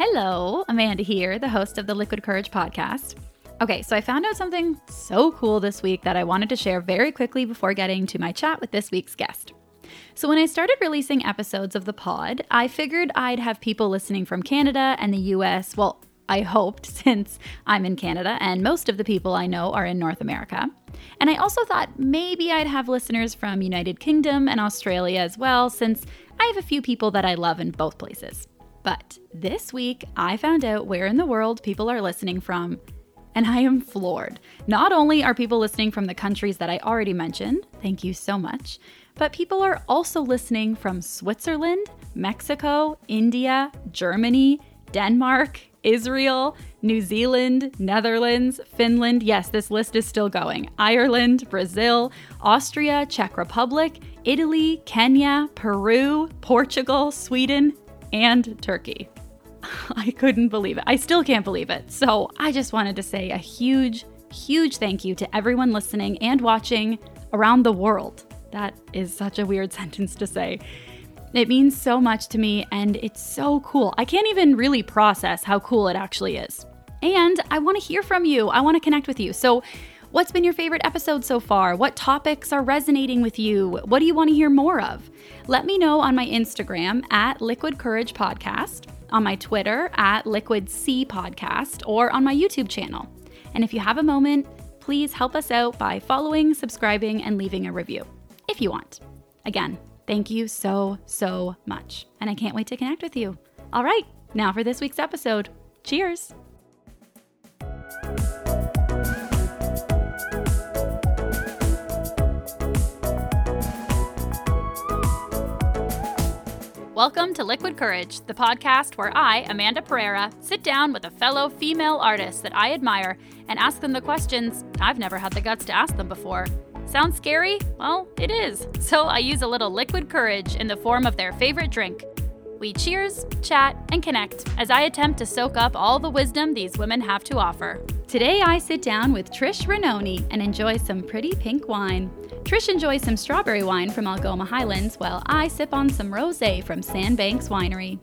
Hello, Amanda here, the host of the Liquid Courage podcast. Okay, so I found out something so cool this week that I wanted to share very quickly before getting to my chat with this week's guest. So, when I started releasing episodes of the pod, I figured I'd have people listening from Canada and the US. Well, I hoped since I'm in Canada and most of the people I know are in North America. And I also thought maybe I'd have listeners from United Kingdom and Australia as well since I have a few people that I love in both places. But this week, I found out where in the world people are listening from, and I am floored. Not only are people listening from the countries that I already mentioned, thank you so much, but people are also listening from Switzerland, Mexico, India, Germany, Denmark, Israel, New Zealand, Netherlands, Finland. Yes, this list is still going. Ireland, Brazil, Austria, Czech Republic, Italy, Kenya, Peru, Portugal, Sweden, and Turkey. I couldn't believe it. I still can't believe it. So I just wanted to say a huge, huge thank you to everyone listening and watching around the world. That is such a weird sentence to say. It means so much to me and it's so cool. I can't even really process how cool it actually is. And I want to hear from you. I want to connect with you. So, what's been your favorite episode so far? What topics are resonating with you? What do you want to hear more of? Let me know on my Instagram at Liquid Courage Podcast, on my Twitter at Liquid C Podcast, or on my YouTube channel. And if you have a moment, please help us out by following, subscribing, and leaving a review if you want. Again, thank you so, so much. And I can't wait to connect with you. All right, now for this week's episode. Cheers. Welcome to Liquid Courage, the podcast where I, Amanda Pereira, sit down with a fellow female artist that I admire and ask them the questions I've never had the guts to ask them before. Sounds scary? Well, it is. So I use a little liquid courage in the form of their favorite drink. We cheers, chat, and connect as I attempt to soak up all the wisdom these women have to offer. Today I sit down with Trish Rainone and enjoy some pretty pink wine. Trish enjoys some strawberry wine from Algoma Highlands while I sip on some rosé from Sandbanks Winery.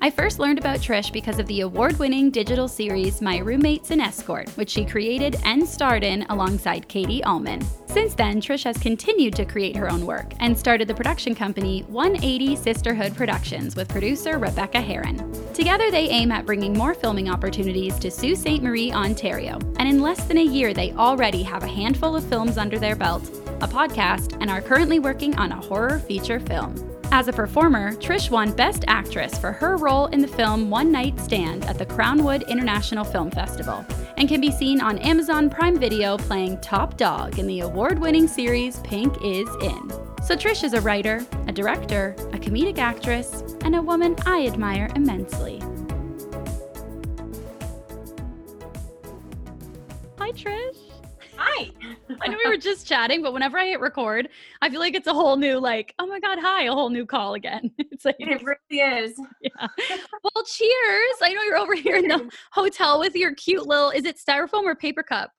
I first learned about Trish because of the award winning digital series My Roommate's an Escort, which she created and starred in alongside Katie Ullman. Since then, Trish has continued to create her own work and started the production company 180 Sisterhood Productions with producer Rebeka Herron. Together, they aim at bringing more filming opportunities to Sault Ste. Marie, Ontario, and in less than a year, they already have a handful of films under their belt a podcast, and are currently working on a horror feature film. As a performer, Trish won Best Actress for her role in the film One Night Stand at the Crown Wood International Film Festival and can be seen on Amazon Prime Video playing Top Dog in the award winning series Pink is In. So, Trish is a writer, a director, a comedic actress, and a woman I admire immensely. Hi, Trish. I know we were just chatting, but whenever I hit record, I feel like it's a whole new, like, oh my God, hi, a whole new call again. It's like, it really is. yeah. Well, cheers. I know you're over here in the hotel with your cute little, is it styrofoam or paper cup?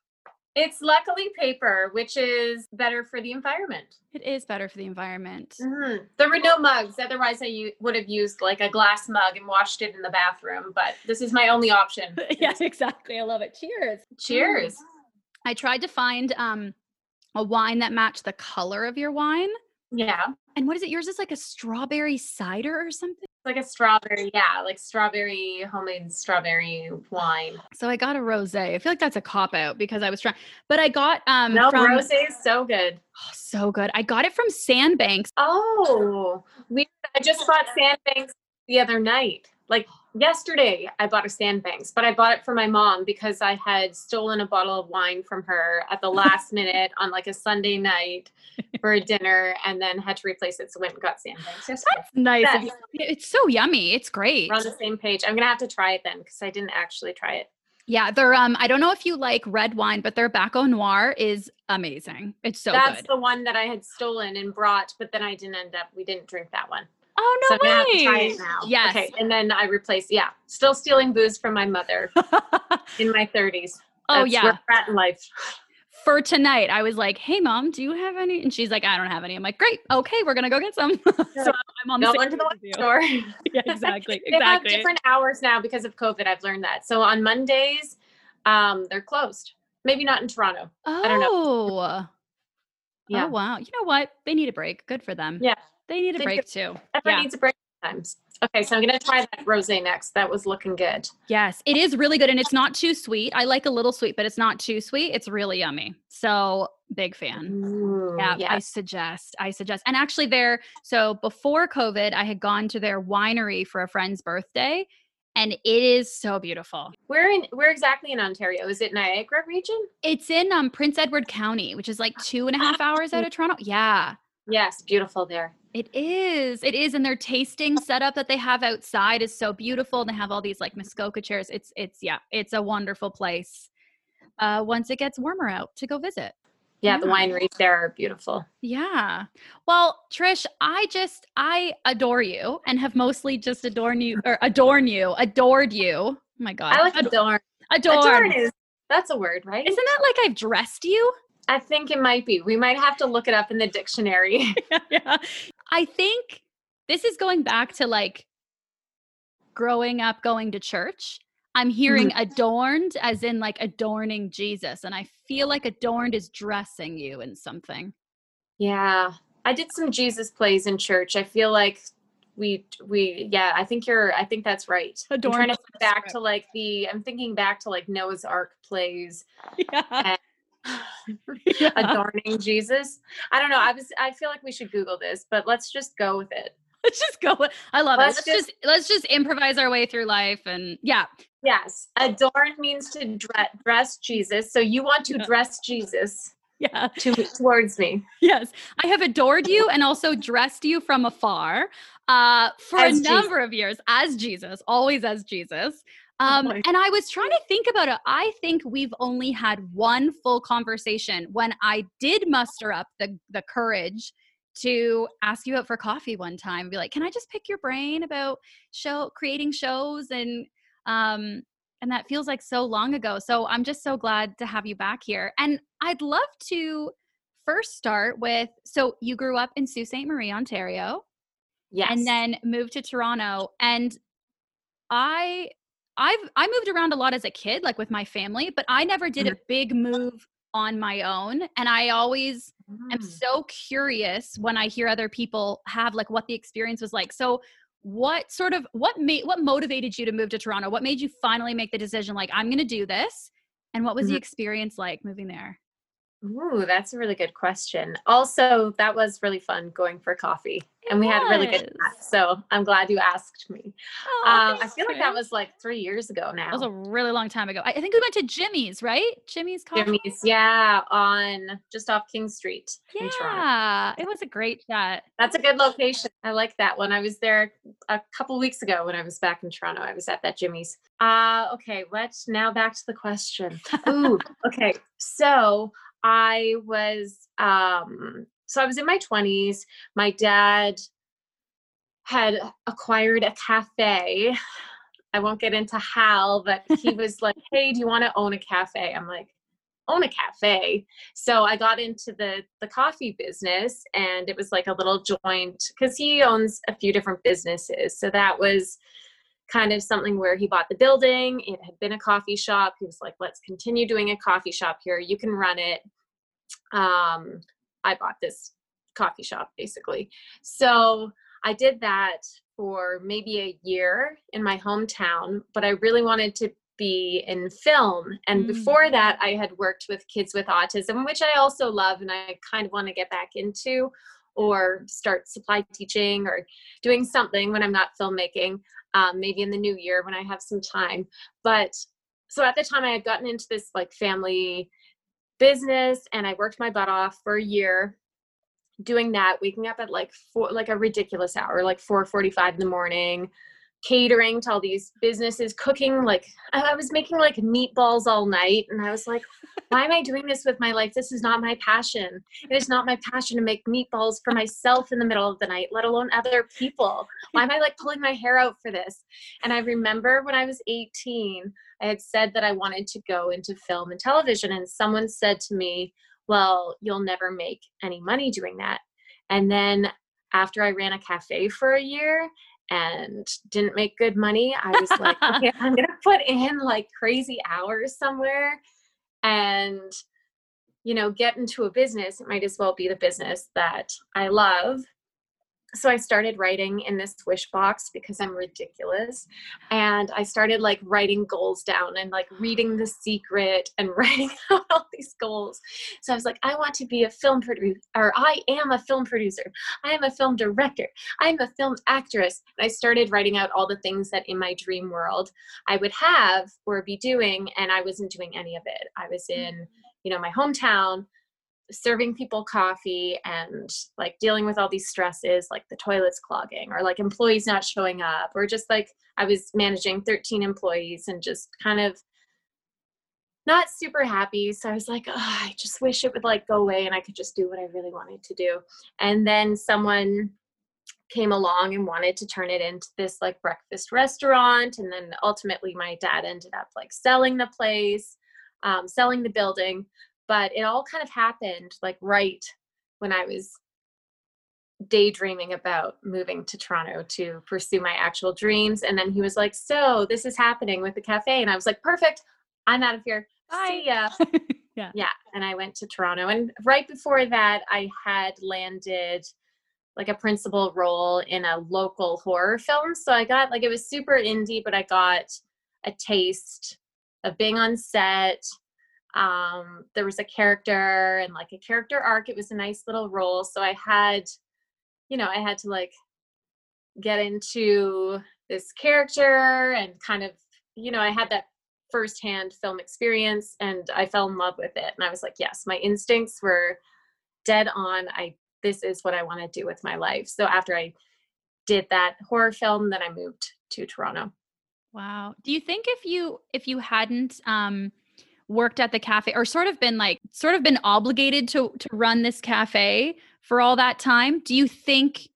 It's luckily paper, which is better for the environment. It is better for the environment. Mm-hmm. There were no mugs. Otherwise, I u- would have used like a glass mug and washed it in the bathroom. But this is my only option. yes, exactly. I love it. Cheers. Cheers. I tried to find um, a wine that matched the color of your wine. Yeah. And what is it? Yours is like a strawberry cider or something? Like a strawberry, yeah, like strawberry homemade strawberry wine. So I got a rosé. I feel like that's a cop out because I was trying, but I got um No, from, rosé is so good. Oh, so good. I got it from Sandbanks. Oh, we I just bought Sandbanks the other night. Like yesterday, I bought a Sandbanks, but I bought it for my mom because I had stolen a bottle of wine from her at the last minute on like a Sunday night for a dinner, and then had to replace it. So went and got Sandbanks. yesterday. That's nice. Yes. It's so yummy. It's great. We're on the same page. I'm gonna have to try it then because I didn't actually try it. Yeah, they're um I don't know if you like red wine, but their Baco Noir is amazing. It's so That's good. the one that I had stolen and brought, but then I didn't end up. We didn't drink that one. Oh So no to way. try it now. Yes. Okay. And then I replaced. Yeah. Still stealing booze from my mother in my 30s. oh That's yeah. where we're at in life. for tonight. I was like, "Hey, mom, do you have any?" And she's like, "I don't have any." I'm like, "Great, okay, we're gonna go get some." so I'm on the same into the page with wine you. store. Yeah, exactly, they have different hours now because of COVID. I've learned that. So on Mondays, um, they're closed. Maybe not in Toronto. I don't know. Oh, Yeah. oh wow. You know what? They need a break. Good for them. Yeah. They need a break too. Everyone Yeah. needs a break sometimes. Okay, so I'm gonna try that rosé next. That was looking good. Yes, it is really good and it's not too sweet. I like a little sweet, but it's not too sweet. It's really yummy. So, big fan. Ooh, Yeah, I suggest. I suggest. And actually there so before COVID, I had gone to their winery for a friend's birthday and it is so beautiful. Where in where exactly in Ontario? Is it Niagara region? It's in um Prince Edward County, which is like two and a half hours out of Toronto. Yeah. Yes, beautiful there. It is. It is. And their tasting setup that they have outside is so beautiful. And they have all these like Muskoka chairs. It's it's yeah, it's a wonderful place. Uh once it gets warmer out to go visit. Yeah, the wineries there are beautiful. Yeah. Well, Trish, I just I adore you and have mostly just adorn you or adorn you, adored you. Oh my god. I like adorn. adorn. Adorn is that's a word, right? Isn't that like I've dressed you? I think it might be. We might have to look it up in the dictionary. yeah. I think this is going back to like growing up going to church. I'm hearing mm-hmm. adorned as in like adorning Jesus. And I feel like adorned is dressing you in something. yeah. I did some Jesus plays in church. I feel like we we yeah, I think you're I think that's right. I'm Adorned trying to back to like the I'm thinking back to like Noah's Ark plays. Yeah. Yeah. adorning Jesus. I don't know. I was I feel like we should Google this, but let's just go with it. let's just go. with- I love Let's it. Let's just, let's just improvise our way through life and yeah. Yes. Adorn means to dress, dress Jesus. So you want to Yeah. dress Jesus Yeah. to towards me. Yes. I have adored you and also dressed you from afar uh for As a Jesus. number of years as Jesus, always as Jesus. Um, my and I was trying to think about it. I think we've only had one full conversation when I did muster up the the courage to ask you out for coffee one time. Be like, can I just pick your brain about show creating shows and um and that feels like so long ago. So I'm just so glad to have you back here. And I'd love to first start with so you grew up in Sault Ste. Marie, Ontario Yes. and then moved to Toronto. And I I've I moved around a lot as a kid, like with my family, but I never did a big move on my own. And I always am Mm. so curious when I hear other people have like what the experience was like. So what sort of what made what motivated you to move to Toronto? What made you finally make the decision like I'm gonna do this? And what was the Mhm. experience like moving there? Ooh, that's a really good question. Also, that was really fun going for coffee, and we had a really good chat. So I'm glad you asked me. Oh, Um, I feel like that was like three years ago now. That was a really long time ago. I think we went to Jimmy's, right? Jimmy's coffee. Jimmy's, yeah, on just off King Street in Toronto. Yeah, it was a great chat. That's a good location. I like that one. I was there a couple weeks ago when I was back in Toronto. I was at that Jimmy's. Uh okay, let's now back to the question. Ooh, okay. So I was um so I was in my 20s. My dad had acquired a cafe. I won't get into how, but he was like, "Hey, do you want to own a cafe?" I'm like, "Own a cafe?" So I got into the the coffee business, and it was like a little joint because he owns a few different businesses. So that was kind of something where he bought the building. It had been a coffee shop. He was like, "Let's continue doing a coffee shop here. You can run it." Um, I bought this coffee shop basically. So I did that for maybe a year in my hometown, but I really wanted to be in film. And Mm. before that, I had worked with kids with autism, which I also love and I kind of want to get back into or start supply teaching or doing something when I'm not filmmaking, um, maybe in the new year when I have some time. But so at the time, I had gotten into this like family business and I worked my butt off for a year doing that waking up at like four like a ridiculous hour like 4:45 in the morning catering to all these businesses, cooking like I was making like meatballs all night. And I was like, why am I doing this with my life? This is not my passion. It is not my passion to make meatballs for myself in the middle of the night, let alone other people. Why am I like pulling my hair out for this? And I remember when I was 18, I had said that I wanted to go into film and television. And someone said to me, well, you'll never make any money doing that. And then after I ran a cafe for a year and didn't make good money, I was like, okay, I'm going to put in like crazy hours somewhere and, you know, get into a business. It might as well be the business that I love so I started writing in this wish box because I'm ridiculous. And I started like writing goals down and like reading The Secret and writing out all these goals. So I was like, I want to be a film producer, or I am a film producer. I am a film director. I'm a film actress. And I started writing out all the things that in my dream world I would have or be doing. And I wasn't doing any of it. I was in, mm-hmm. you know, my hometown serving people coffee and like dealing with all these stresses like the toilets clogging or like employees not showing up or just like I was managing 13 employees and just kind of not super happy. So I was like, oh, I just wish it would like go away and I could just do what I really wanted to do. And then someone came along and wanted to turn it into this like breakfast restaurant. And then ultimately my dad ended up like selling the place, um, selling the building but it all kind of happened like right when I was daydreaming about moving to Toronto to pursue my actual dreams. And then he was like, So this is happening with the cafe. And I was like, Perfect. I'm out of here. Bye. Yeah. Yeah. And I went to Toronto. And right before that, I had landed like a principal role in a local horror film. So I got like it was super indie, but I got a taste of being on set um, there was a character and like a character arc it was a nice little role so i had you know i had to like get into this character and kind of you know i had that firsthand film experience and i fell in love with it and i was like yes my instincts were dead on i this is what i want to do with my life. So after i did that horror film then i moved to toronto. Wow. Do you think if you if you hadn't um worked at the cafe or sort of been like sort of been obligated to to run this cafe for all that time do you think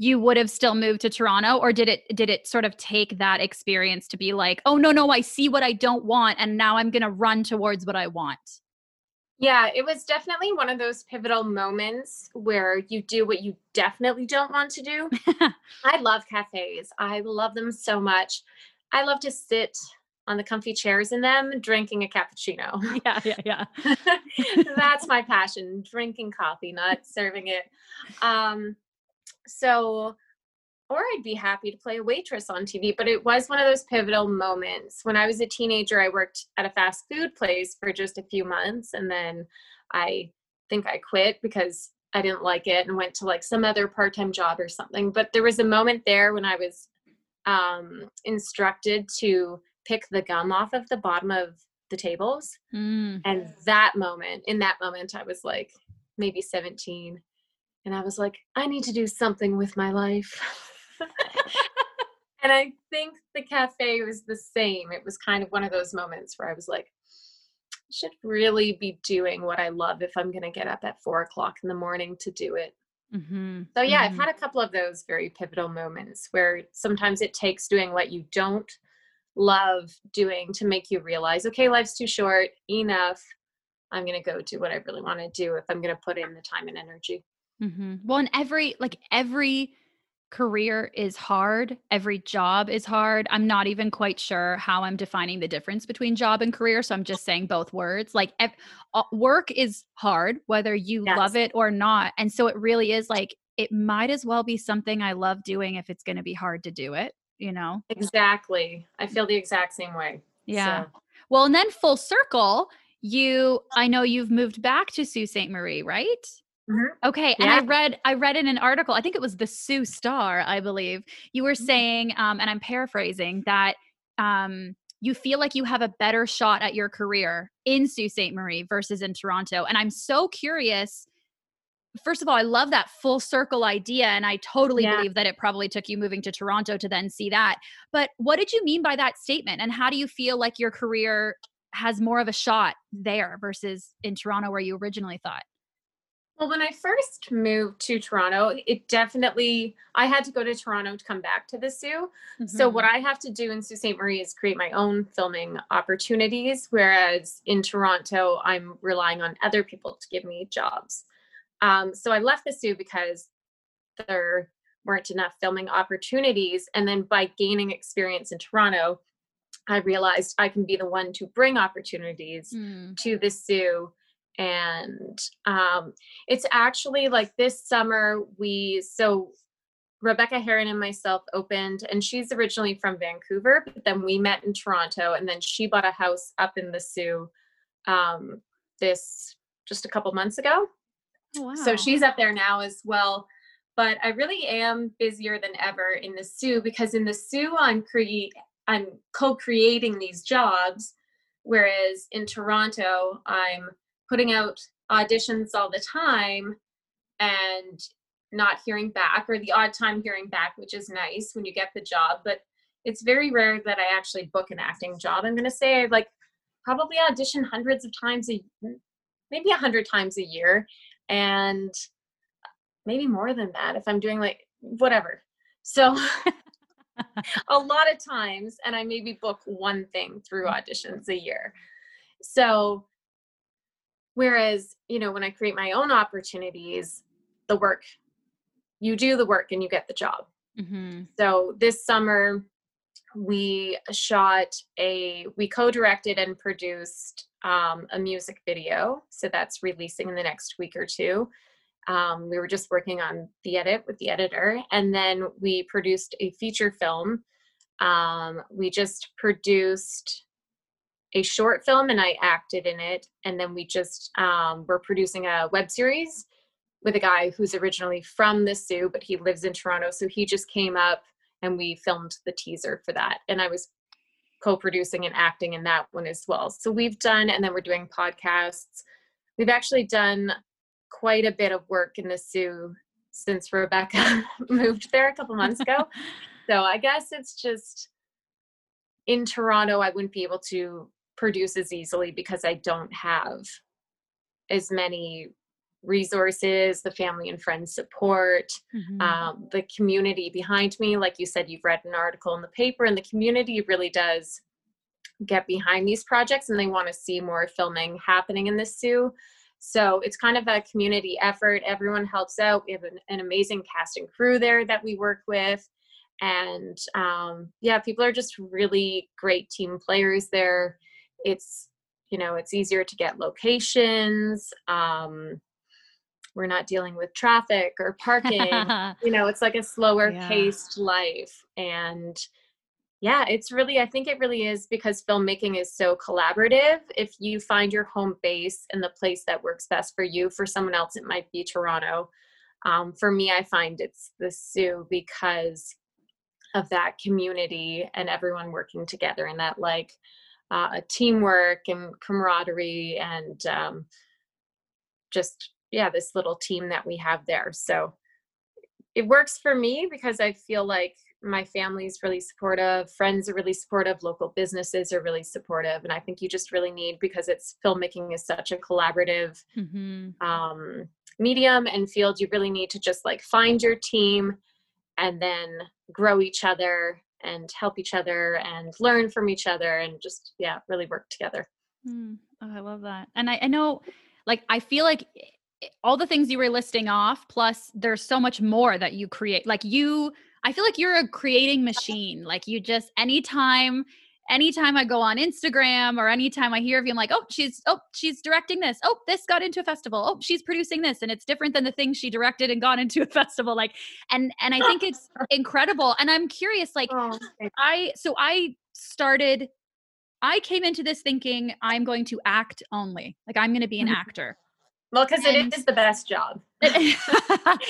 you would have still moved to Toronto or did it did it sort of take that experience to be like oh no no I see what I don't want and now I'm going to run towards what I want yeah, it was definitely one of those pivotal moments where you do what you definitely don't want to do. I love cafes. I love them so much. I love to sit on the comfy chairs in them drinking a cappuccino. Yeah, yeah, yeah. That's my passion, drinking coffee, not serving it. Um, so, or I'd be happy to play a waitress on TV, but it was one of those pivotal moments. When I was a teenager, I worked at a fast food place for just a few months and then I think I quit because I didn't like it and went to like some other part-time job or something. But there was a moment there when I was um, instructed to pick the gum off of the bottom of the tables. Mm. And that moment, in that moment, I was like maybe 17. And I was like, I need to do something with my life. and I think the cafe was the same. It was kind of one of those moments where I was like, I should really be doing what I love if I'm going to get up at four o'clock in the morning to do it. Mm-hmm. So, yeah, mm-hmm. I've had a couple of those very pivotal moments where sometimes it takes doing what you don't love doing to make you realize okay life's too short enough. I'm going to go do what i really want to do if i'm going to put in the time and energy. Mm-hmm. well and every like every career is hard every job is hard. I'm not even quite sure how i'm defining the difference between job and career so i'm just saying both words. Like ev- work is hard whether you yes. love it or not and so it really is like it might as well be something i love doing if it's going to be hard to do it you know? Exactly. I feel the exact same way. Yeah. So. Well, and then full circle, you I know you've moved back to Sault Ste. Marie, right? Mm-hmm. Okay, and. I read I read in an article, I think it was the Sault Star, I believe. You were mm-hmm. saying um and I'm paraphrasing that um you feel like you have a better shot at your career in Sault Ste. Marie versus in Toronto. And I'm so curious first of all, I love that full circle idea. And I totally Yeah. believe that it probably took you moving to Toronto to then see that. But what did you mean by that statement? And how do you feel like your career has more of a shot there versus in Toronto where you originally thought? Well, when I first moved to Toronto, it definitely I had to go to Toronto to come back to the Soo. So Mm-hmm. what I have to do in Sault Ste. Marie is create my own filming opportunities, whereas in Toronto, I'm relying on other people to give me jobs. Um, so I left the Soo because there weren't enough filming opportunities, and then by gaining experience in Toronto, I realized I can be the one to bring opportunities Mm. to the Soo. And um, it's actually like this summer, we so Rebeka Herron and myself opened, and she's originally from Vancouver, but then we met in Toronto, and then she bought a house up in the Soo um, this just a couple months ago. Oh, wow. So she's up there now as well. But I really am busier than ever in the Soo because in the Soo I'm create I'm co-creating these jobs, whereas in Toronto I'm putting out auditions all the time and not hearing back or the odd time hearing back, which is nice when you get the job. But it's very rare that I actually book an acting job. I'm gonna say I like probably audition hundreds of times a maybe a hundred times a year and maybe more than that if I'm doing like whatever. So a lot of times, and I maybe book one thing through auditions a year. So, whereas, you know, when I create my own opportunities, the work, you do the work and you get the job. hmm So, this summer, we shot a, we co directed and produced um, a music video. So, that's releasing in the next week or two. Um, we were just working on the edit with the editor, and then we produced a feature film. Um, we just produced a short film, and I acted in it. And then we just um, we're producing a web series with a guy who's originally from the Soo, but he lives in Toronto. So he just came up, and we filmed the teaser for that. And I was co-producing and acting in that one as well. So we've done, and then we're doing podcasts. We've actually done quite a bit of work in the Soo since Rebeka moved there a couple months ago. So I guess it's just in Toronto, I wouldn't be able to produce as easily because I don't have as many resources, the family and friends support, Mhm. um, the community behind me. Like you said, you've read an article in the paper, and the community really does get behind these projects and they want to see more filming happening in the Soo. So it's kind of a community effort. Everyone helps out. We have an, an amazing cast and crew there that we work with. And um, yeah, people are just really great team players there. It's, you know, it's easier to get locations. Um, we're not dealing with traffic or parking. You know it's like a slower Yeah. paced life. And yeah it's really i think it really is because filmmaking is so collaborative. If you find your home base and the place that works best for you for someone else it might be toronto. Um, for me i find it's the Soo because of that community and everyone working together and that like uh, teamwork and camaraderie and um, just yeah this little team that we have there so it works for me because i feel like my family's really supportive friends are really supportive local businesses are really supportive and i think you just really need because it's filmmaking is such a collaborative Mhm. um, medium and field you really need to just like find your team and then grow each other and help each other and learn from each other and just yeah really work together Mm. Oh, I love that. And I, I know, like, I feel like Eh, all the things you were listing off, plus there's so much more that you create. Like, you, I feel like you're a creating machine. Like, you just, anytime, anytime I go on Instagram or anytime I hear of you, I'm like, oh, she's, oh, she's directing this. Oh, this got into a festival. Oh, she's producing this. And it's different than the thing she directed and got into a festival. Like, and, and I think it's incredible. And I'm curious, like, oh, I so I started I came into this thinking I'm going to act only. Like I'm going to be an actor. Well because it is the best job It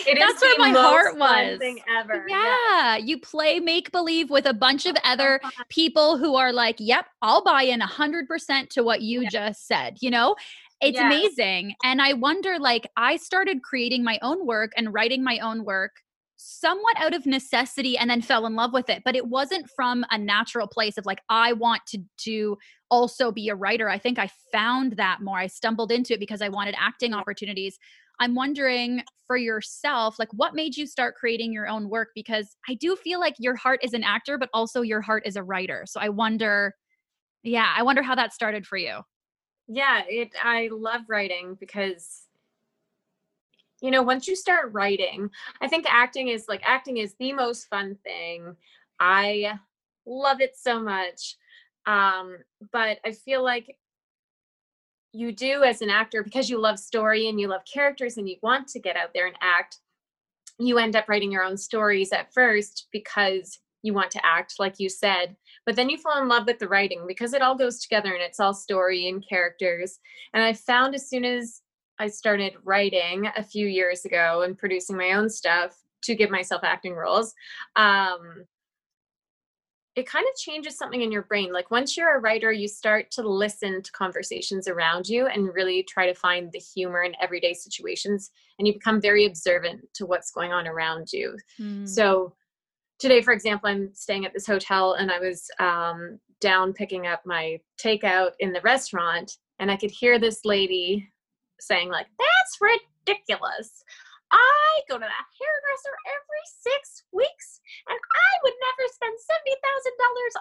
It That's where my most heart was. thing ever yeah, you play make believe with a bunch of other people who are like, "Yep, I'll buy in 100% to what you just said," you know? it's Yes. amazing. And I wonder, like, I started creating my own work and writing my own work somewhat out of necessity and then fell in love with it. But it wasn't from a natural place of like, I want to to also be a writer. I think I found that more. I stumbled into it because I wanted acting opportunities. I'm wondering for yourself, like what made you start creating your own work? Because I do feel like your heart is an actor, but also your heart is a writer. So I wonder, yeah, I wonder how that started for you. Yeah, it I love writing because you know, once you start writing, I think acting is like acting is the most fun thing. I love it so much. Um, but I feel like you do as an actor because you love story and you love characters and you want to get out there and act. You end up writing your own stories at first because you want to act, like you said, but then you fall in love with the writing because it all goes together and it's all story and characters. And I found as soon as I started writing a few years ago and producing my own stuff to give myself acting roles, um, it kind of changes something in your brain. Like once you're a writer, you start to listen to conversations around you and really try to find the humor in everyday situations. And you become very observant to what's going on around you. Mm. So today, for example, I'm staying at this hotel and I was um, down picking up my takeout in the restaurant, and I could hear this lady saying, like, that's ridiculous. I go to that hairdresser every six weeks, and I would never spend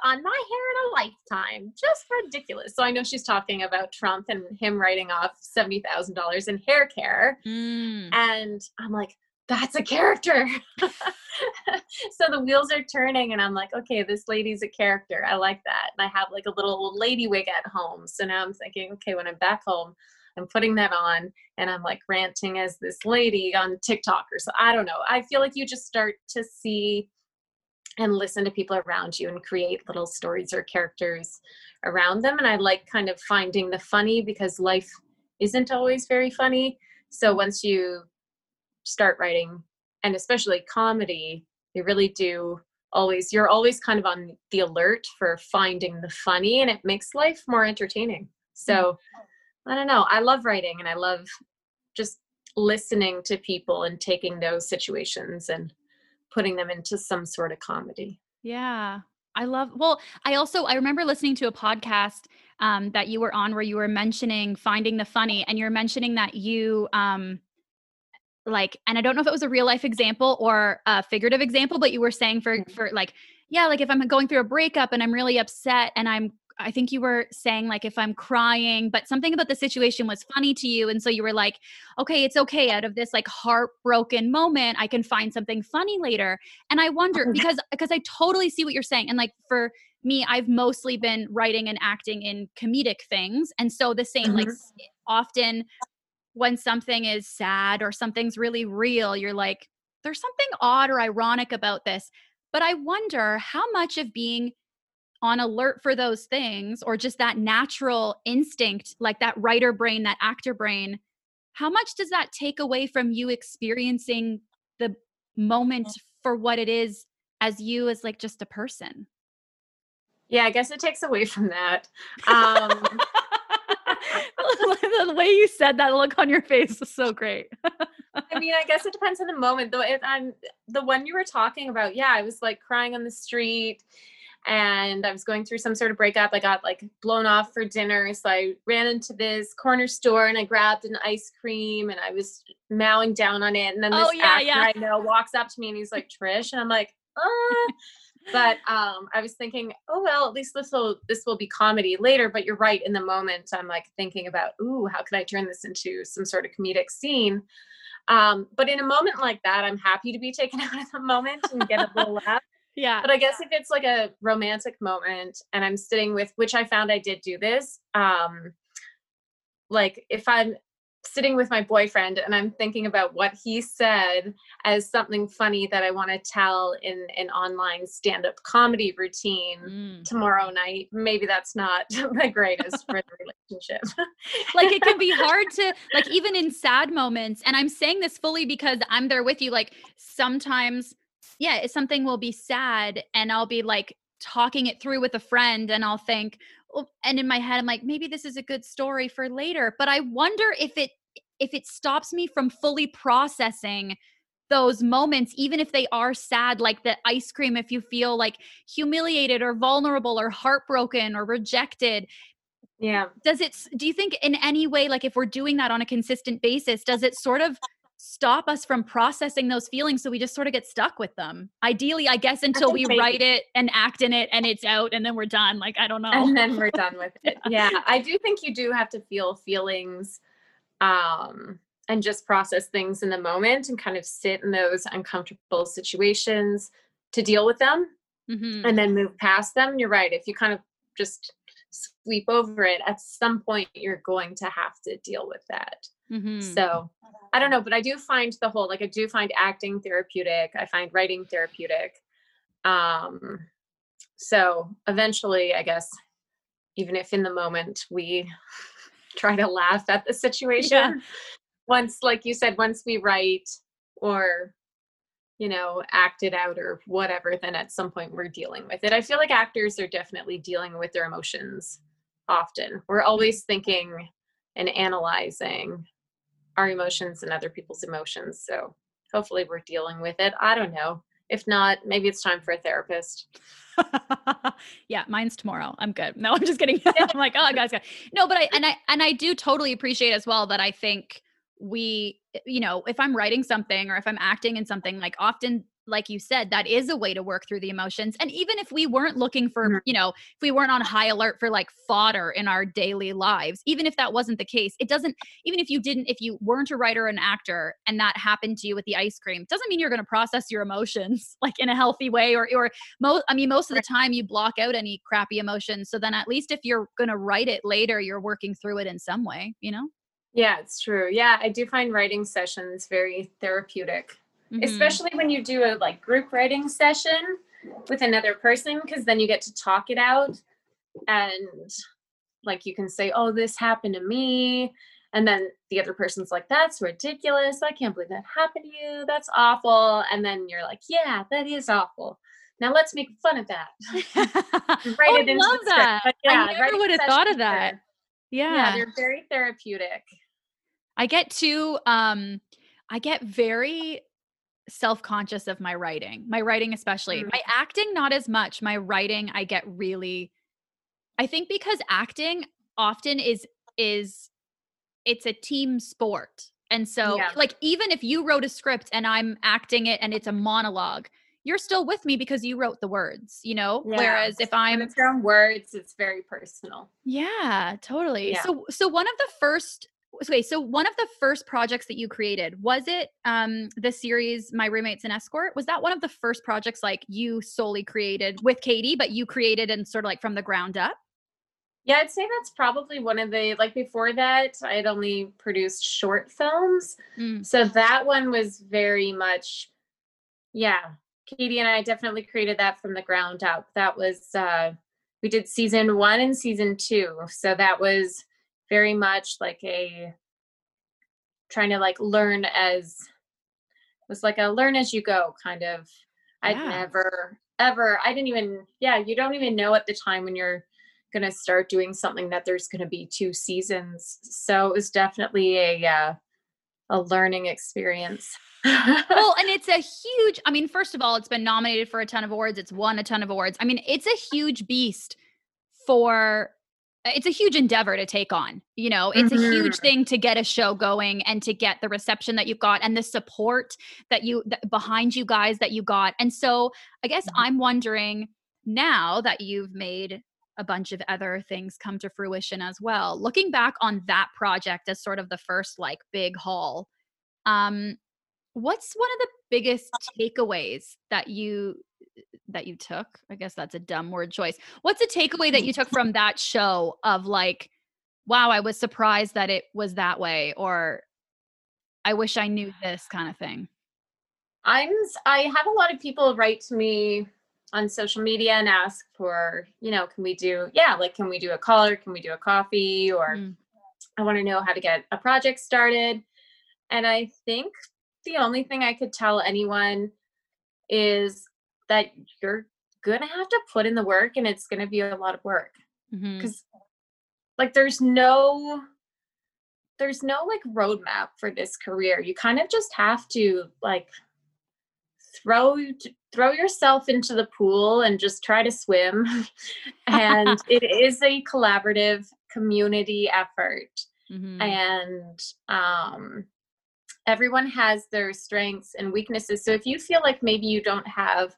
$70,000 on my hair in a lifetime. Just ridiculous. So I know she's talking about Trump and him writing off $70,000 in hair care. Mm. And I'm like, that's a character. so the wheels are turning, and I'm like, okay, this lady's a character. I like that. And I have like a little lady wig at home. So now I'm thinking, okay, when I'm back home, I'm putting that on and I'm like ranting as this lady on TikTok or so. I don't know. I feel like you just start to see and listen to people around you and create little stories or characters around them. And I like kind of finding the funny because life isn't always very funny. So once you start writing, and especially comedy, you really do always, you're always kind of on the alert for finding the funny and it makes life more entertaining. So mm-hmm. I don't know. I love writing and I love just listening to people and taking those situations and putting them into some sort of comedy. Yeah. I love well, I also I remember listening to a podcast um that you were on where you were mentioning finding the funny and you're mentioning that you um like and I don't know if it was a real life example or a figurative example, but you were saying for Mhm. for like, yeah, like if I'm going through a breakup and I'm really upset and I'm I think you were saying like if I'm crying, but something about the situation was funny to you. And so you were like, okay, it's okay. Out of this like heartbroken moment, I can find something funny later. And I wonder Oh, because because I totally see what you're saying. And like for me, I've mostly been writing and acting in comedic things. And so the same, like Mhm. s- often when something is sad or something's really real, you're like, there's something odd or ironic about this. But I wonder how much of being on alert for those things or just that natural instinct, like that writer brain, that actor brain, how much does that take away from you experiencing the moment for what it is as you as like just a person? Yeah, I guess it takes away from that. Um, the way you said that look on your face was so great. I mean, I guess it depends on the moment. Though, if I'm the one you were talking about, yeah, I was like crying on the street, and I was going through some sort of breakup. I got like blown off for dinner, so I ran into this corner store and I grabbed an ice cream and I was mowing down on it. And then this Oh, yeah, actor yeah. I know walks up to me and he's like, "Trish," and I'm like, "Uh." But um, I was thinking, oh well, at least this will this will be comedy later. But you're right. In the moment, I'm like thinking about, ooh, how could I turn this into some sort of comedic scene? Um, but in a moment like that, I'm happy to be taken out of the moment and get a little laugh. Yeah. But I guess if it's like a romantic moment and I'm sitting with, which I found I did do this, um, like if I'm sitting with my boyfriend and I'm thinking about what he said as something funny that I want to tell in an online stand-up comedy routine Mm. tomorrow night, maybe that's not the greatest for the relationship. like it can be hard to like even in sad moments and i'm saying this fully because i'm there with you like sometimes yeah it's something will be sad and i'll be like talking it through with a friend and I'll think, well, and in my head, I'm like, maybe this is a good story for later. But I wonder if it if it stops me from fully processing those moments, even if they are sad, like the ice cream, if you feel like humiliated or vulnerable or heartbroken or rejected. Yeah. Does it, do you think in any way, like if we're doing that on a consistent basis, does it sort of stop us from processing those feelings so we just sort of get stuck with them. Ideally i guess until we write it and act in it and it's out and then we're done like i don't know. and then we're done with it. Yeah i do think you do have to feel feelings um and just process things in the moment and kind of sit in those uncomfortable situations to deal with them mm-hmm. and then move past them. You're right if you kind of just sweep over it at some point you're going to have to deal with that mm-hmm. so I don't know, but I do find the whole like I do find acting therapeutic. I find writing therapeutic. Um so eventually, I guess even if in the moment we try to laugh at the situation, yeah. once like you said, once we write or you know, act it out or whatever, then at some point we're dealing with it. I feel like actors are definitely dealing with their emotions often. We're always thinking and analyzing our emotions and other people's emotions. So hopefully we're dealing with it. I don't know. If not, maybe it's time for a therapist. yeah, mine's tomorrow. I'm good. No, I'm just kidding. I'm like, oh, guys, guys. No, but I and I and I do totally appreciate as well that I think we, you know, if I'm writing something or if I'm acting in something, like often like you said, that is a way to work through the emotions. And even if we weren't looking for, mm-hmm. you know, if we weren't on high alert for like fodder in our daily lives, even if that wasn't the case, it doesn't, even if you didn't, if you weren't a writer or an actor and that happened to you with the ice cream, doesn't mean you're going to process your emotions like in a healthy way or, or most, I mean, most of the time you block out any crappy emotions. So then at least if you're going to write it later, you're working through it in some way, you know? Yeah, it's true. Yeah, I do find writing sessions very therapeutic mm-hmm. especially when you do a like group writing session with another person because then you get to talk it out and like you can say oh this happened to me and then the other person's like that's ridiculous. I can't believe that happened to you. That's awful. And then you're like yeah that is awful. Now let's make fun of that. Write oh, it into love the that. Yeah, i never would have thought of that. yeah. yeah. they're very therapeutic. I get to um i get very self-conscious of my writing my writing especially mm. my acting not as much my writing i get really i think because acting often is is it's a team sport and so yeah. like even if you wrote a script and i'm acting it and it's a monologue you're still with me because you wrote the words you know yeah. whereas if i'm it's your own words it's very personal yeah totally yeah. so so one of the first okay so one of the first projects that you created was it um the series My Roommate's an Escort? Was that one of the first projects like you solely created with katie but you created and sort of like from the ground up? Yeah i'd say that's probably one of the like before that i had only produced short films. Mm. so that one was very much yeah katie and i definitely created that from the ground up. That was uh we did season one and season two. So that was very much like a trying to like learn as it was like a learn as you go kind of. Yeah. i'd never ever i didn't even yeah you don't even know at the time when you're going to start doing something that there's going to be two seasons. So it was definitely a uh, a learning experience. Well and it's a huge i mean first of all it's been nominated for a ton of awards it's won a ton of awards. I mean it's a huge beast for it's a huge endeavor to take on. You know, it's mm-hmm. a huge mm-hmm. thing to get a show going and to get the reception that you've got and the support that you that behind you guys that you got. And so, I guess mm-hmm. I'm wondering now that you've made a bunch of other things come to fruition as well. Looking back on that project as sort of the first like big haul, um, what's one of the biggest takeaways that you that you took? I guess that's a dumb word choice. What's a takeaway that you took from that show of like, wow, I was surprised that it was that way, or I wish I knew this kind of thing? I'm I have a lot of people write to me on social media and ask for, you know, can we do, yeah, like can we do a call or can we do a coffee or mm. I want to know how to get a project started. And I think the only thing I could tell anyone is that you're gonna have to put in the work and it's gonna be a lot of work. Because like there's no there's no like roadmap for this career. You kind of just have to like throw throw yourself into the pool and just try to swim. And it is a collaborative community effort. Mhm. and um, everyone has their strengths and weaknesses. So if you feel like maybe you don't have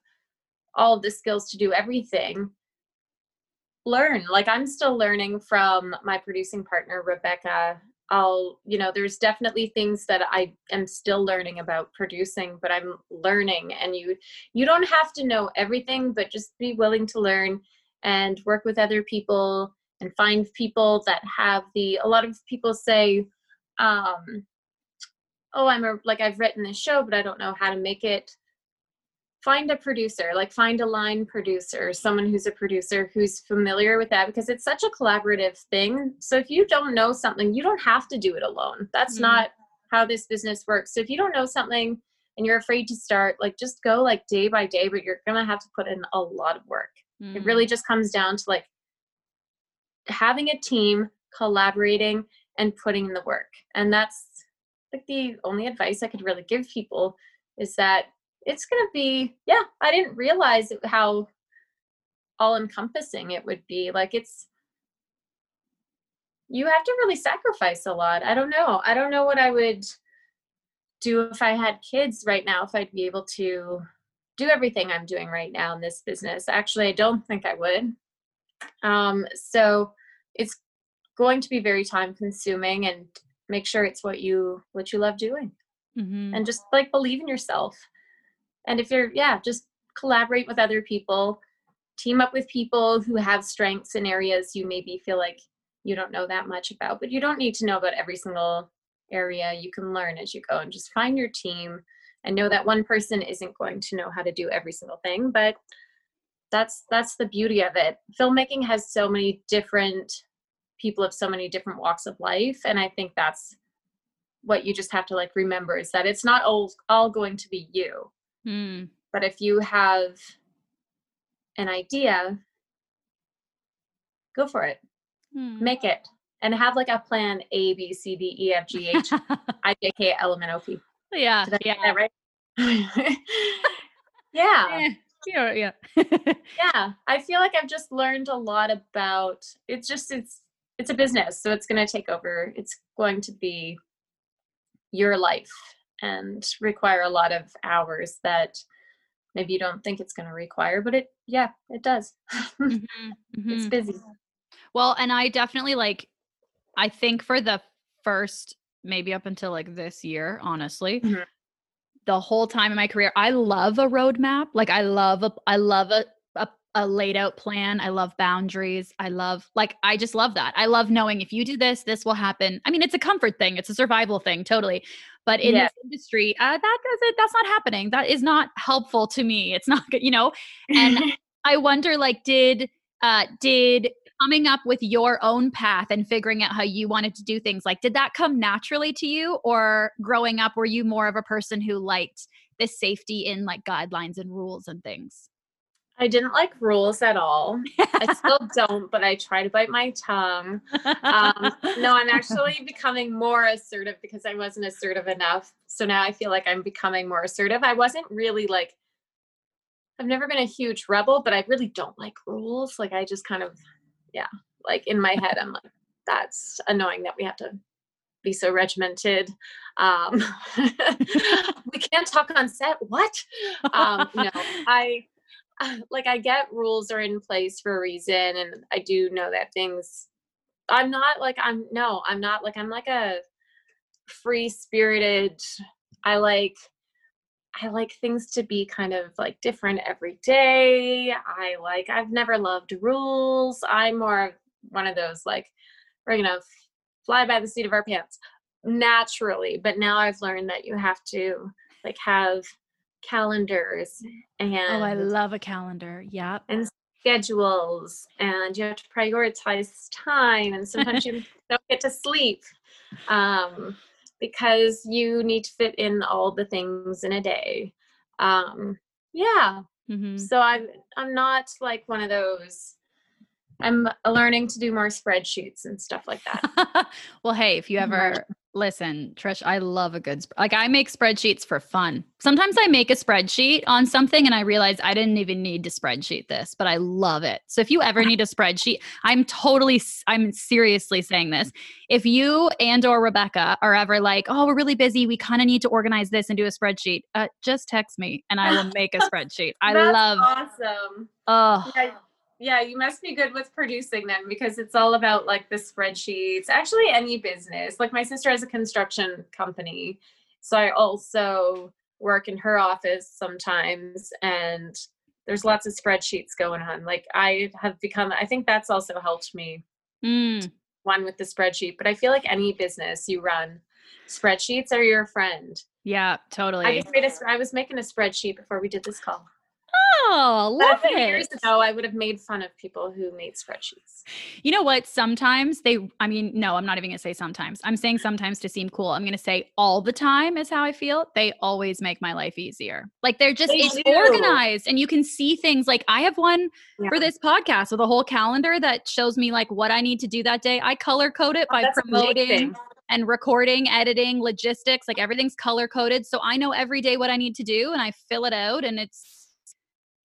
all of the skills to do everything, learn. Like I'm still learning from my producing partner, Rebeka. I'll, you know, there's definitely things that I am still learning about producing, but I'm learning and you you don't have to know everything, but just be willing to learn and work with other people and find people that have the a lot of people say um oh i'm a like i've written this show but i don't know how to make it find a producer like find a line producer someone who's a producer who's familiar with that because it's such a collaborative thing so if you don't know something you don't have to do it alone that's Mhm. not how this business works so if you don't know something and you're afraid to start like just go like day by day but you're gonna have to put in a lot of work it Mhm. really just comes down to like having a team, collaborating, and putting in the work. And that's like the only advice I could really give people is that it's going to be, yeah, I didn't realize how all encompassing it would be. Like it's, you have to really sacrifice a lot. I don't know. I don't know what I would do if I had kids right now, if I'd be able to do everything I'm doing right now in this business. Actually, I don't think I would. Um, so it's going to be very time consuming and make sure it's what you what you love doing Mhm. and just like believe in yourself. And if you're yeah, just collaborate with other people, team up with people who have strengths in areas you maybe feel like you don't know that much about, but you don't need to know about every single area. You can learn as you go and just find your team and know that one person isn't going to know how to do every single thing, but that's that's the beauty of it. Filmmaking has so many different people of so many different walks of life and I think that's what you just have to like remember is that it's not all all going to be you. Mm. But if you have an idea, go for it. Mm. Make it. And have like a plan A, B, C, D, E, F, G, H, I, J, K, L, M, N, O, P. yeah. Did I Yeah. that right? yeah. Eh, Yeah. Yeah. Yeah. I feel like I've just learned a lot about it's just it's it's a business. So it's gonna take over. It's going to be your life and require a lot of hours that maybe you don't think it's gonna require, but it yeah, it does. Mhm, it's mhm. busy. Well, and I definitely like I think for the first maybe up until like this year, honestly, Mhm. the whole time in my career, I love a roadmap. Like I love a I love a, a laid out plan. I love boundaries. I love like I just love that. I love knowing if you do this, this will happen. I mean, it's a comfort thing. It's a survival thing, totally. But in Yeah. this industry, uh, that doesn't. That's not happening. That is not helpful to me. It's not good. You know. And I wonder, like, did uh did coming up with your own path and figuring out how you wanted to do things like did that come naturally to you or growing up were you more of a person who liked the safety in like guidelines and rules and things I didn't like rules at all. I still don't, but I try to bite my tongue. Um, no, I'm actually becoming more assertive because I wasn't assertive enough. So now I feel like I'm becoming more assertive. I wasn't really like, I've never been a huge rebel, but I really don't like rules. Like, I just kind of, yeah, like in my head, I'm like, that's annoying that we have to be so regimented. Um, we can't talk on set. What? Um, no, I like I get rules are in place for a reason, and I do know that things. I'm not like I'm no, I'm not like I'm like a free spirited. I like I like things to be kind of like different every day. I like I've never loved rules. I'm more one of those like we're gonna f- fly by the seat of our pants naturally. But now I've learned that you have to like have calendars and oh i love a calendar yep and schedules and you have to prioritize time and sometimes you don't get to sleep um, because you need to fit in all the things in a day um, yeah Mhm. So I'm I'm not like one of those. I'm learning to do more spreadsheets and stuff like that. well, hey, if you ever listen, Trish, I love a good like I make spreadsheets for fun. Sometimes I make a spreadsheet on something and I realize I didn't even need to spreadsheet this, but I love it. So if you ever need a spreadsheet, I'm totally I'm seriously saying this. If you and or Rebeka are ever like, "Oh, we're really busy, we kind of need to organize this and do a spreadsheet." Uh, just text me and I will make a spreadsheet. I That's love awesome. Oh, Yeah, yeah, you must be good with producing them because it's all about like the spreadsheets. Actually, any business. Like my sister has a construction company. So I also work in her office sometimes and there's lots of spreadsheets going on. Like I have become I think that's also helped me mm, one with the spreadsheet, but I feel like any business you run, spreadsheets are your friend. yeah, totally. I just made a, I was making a spreadsheet before we did this call. Oh, love few years ago, I would have made fun of people who made spreadsheets. You know what? Sometimes they, I mean, no, I'm not even going to say sometimes. I'm saying sometimes to seem cool. I'm going to say all the time is how I feel. They always make my life easier. Like they're just, They it's organized and you can see things. Like I have one Yeah. for this podcast with a whole calendar that shows me like what I need to do that day. I color code it Oh, by promoting and recording, editing, logistics, like everything's color coded. So I know every day what I need to do and I fill it out and it's,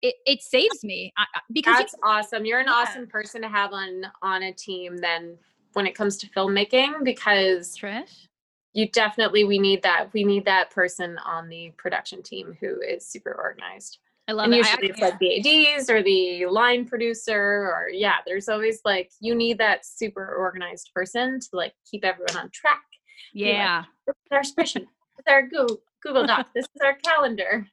it, it saves me I, I- because you That's awesome. You're an Yeah. awesome person to have on on a team then when it comes to filmmaking because Trish. you definitely we need that. We need that person on the production team who is super organized. I love and it. I usually it's actually- like the ADs or the line producer or yeah, there's always like you need that super organized person to like keep everyone on track. yeah. Is our spreadsheet. Our Google Google Doc. This is our calendar.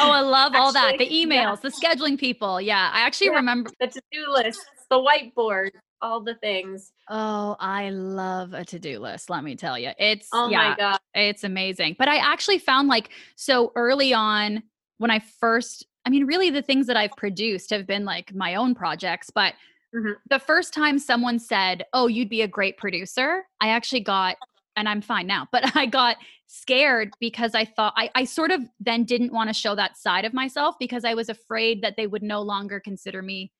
Oh, I love all that. The Actually, yeah. emails, the scheduling people. Yeah. I actually Yeah. remember. The to-do list, the whiteboard, all the things. Oh, I love a to do list. Let me tell you. It's, Oh yeah, my god. it's amazing. But I actually found like, so early on when I first, I mean, really the things that I've produced have been like my own projects. But Mhm. the first time someone said, Oh, you'd be a great producer, I actually got, and I'm fine now, but I got scared because I thought I, I sort of then didn't want to show that side of myself because I was afraid that they would no longer consider me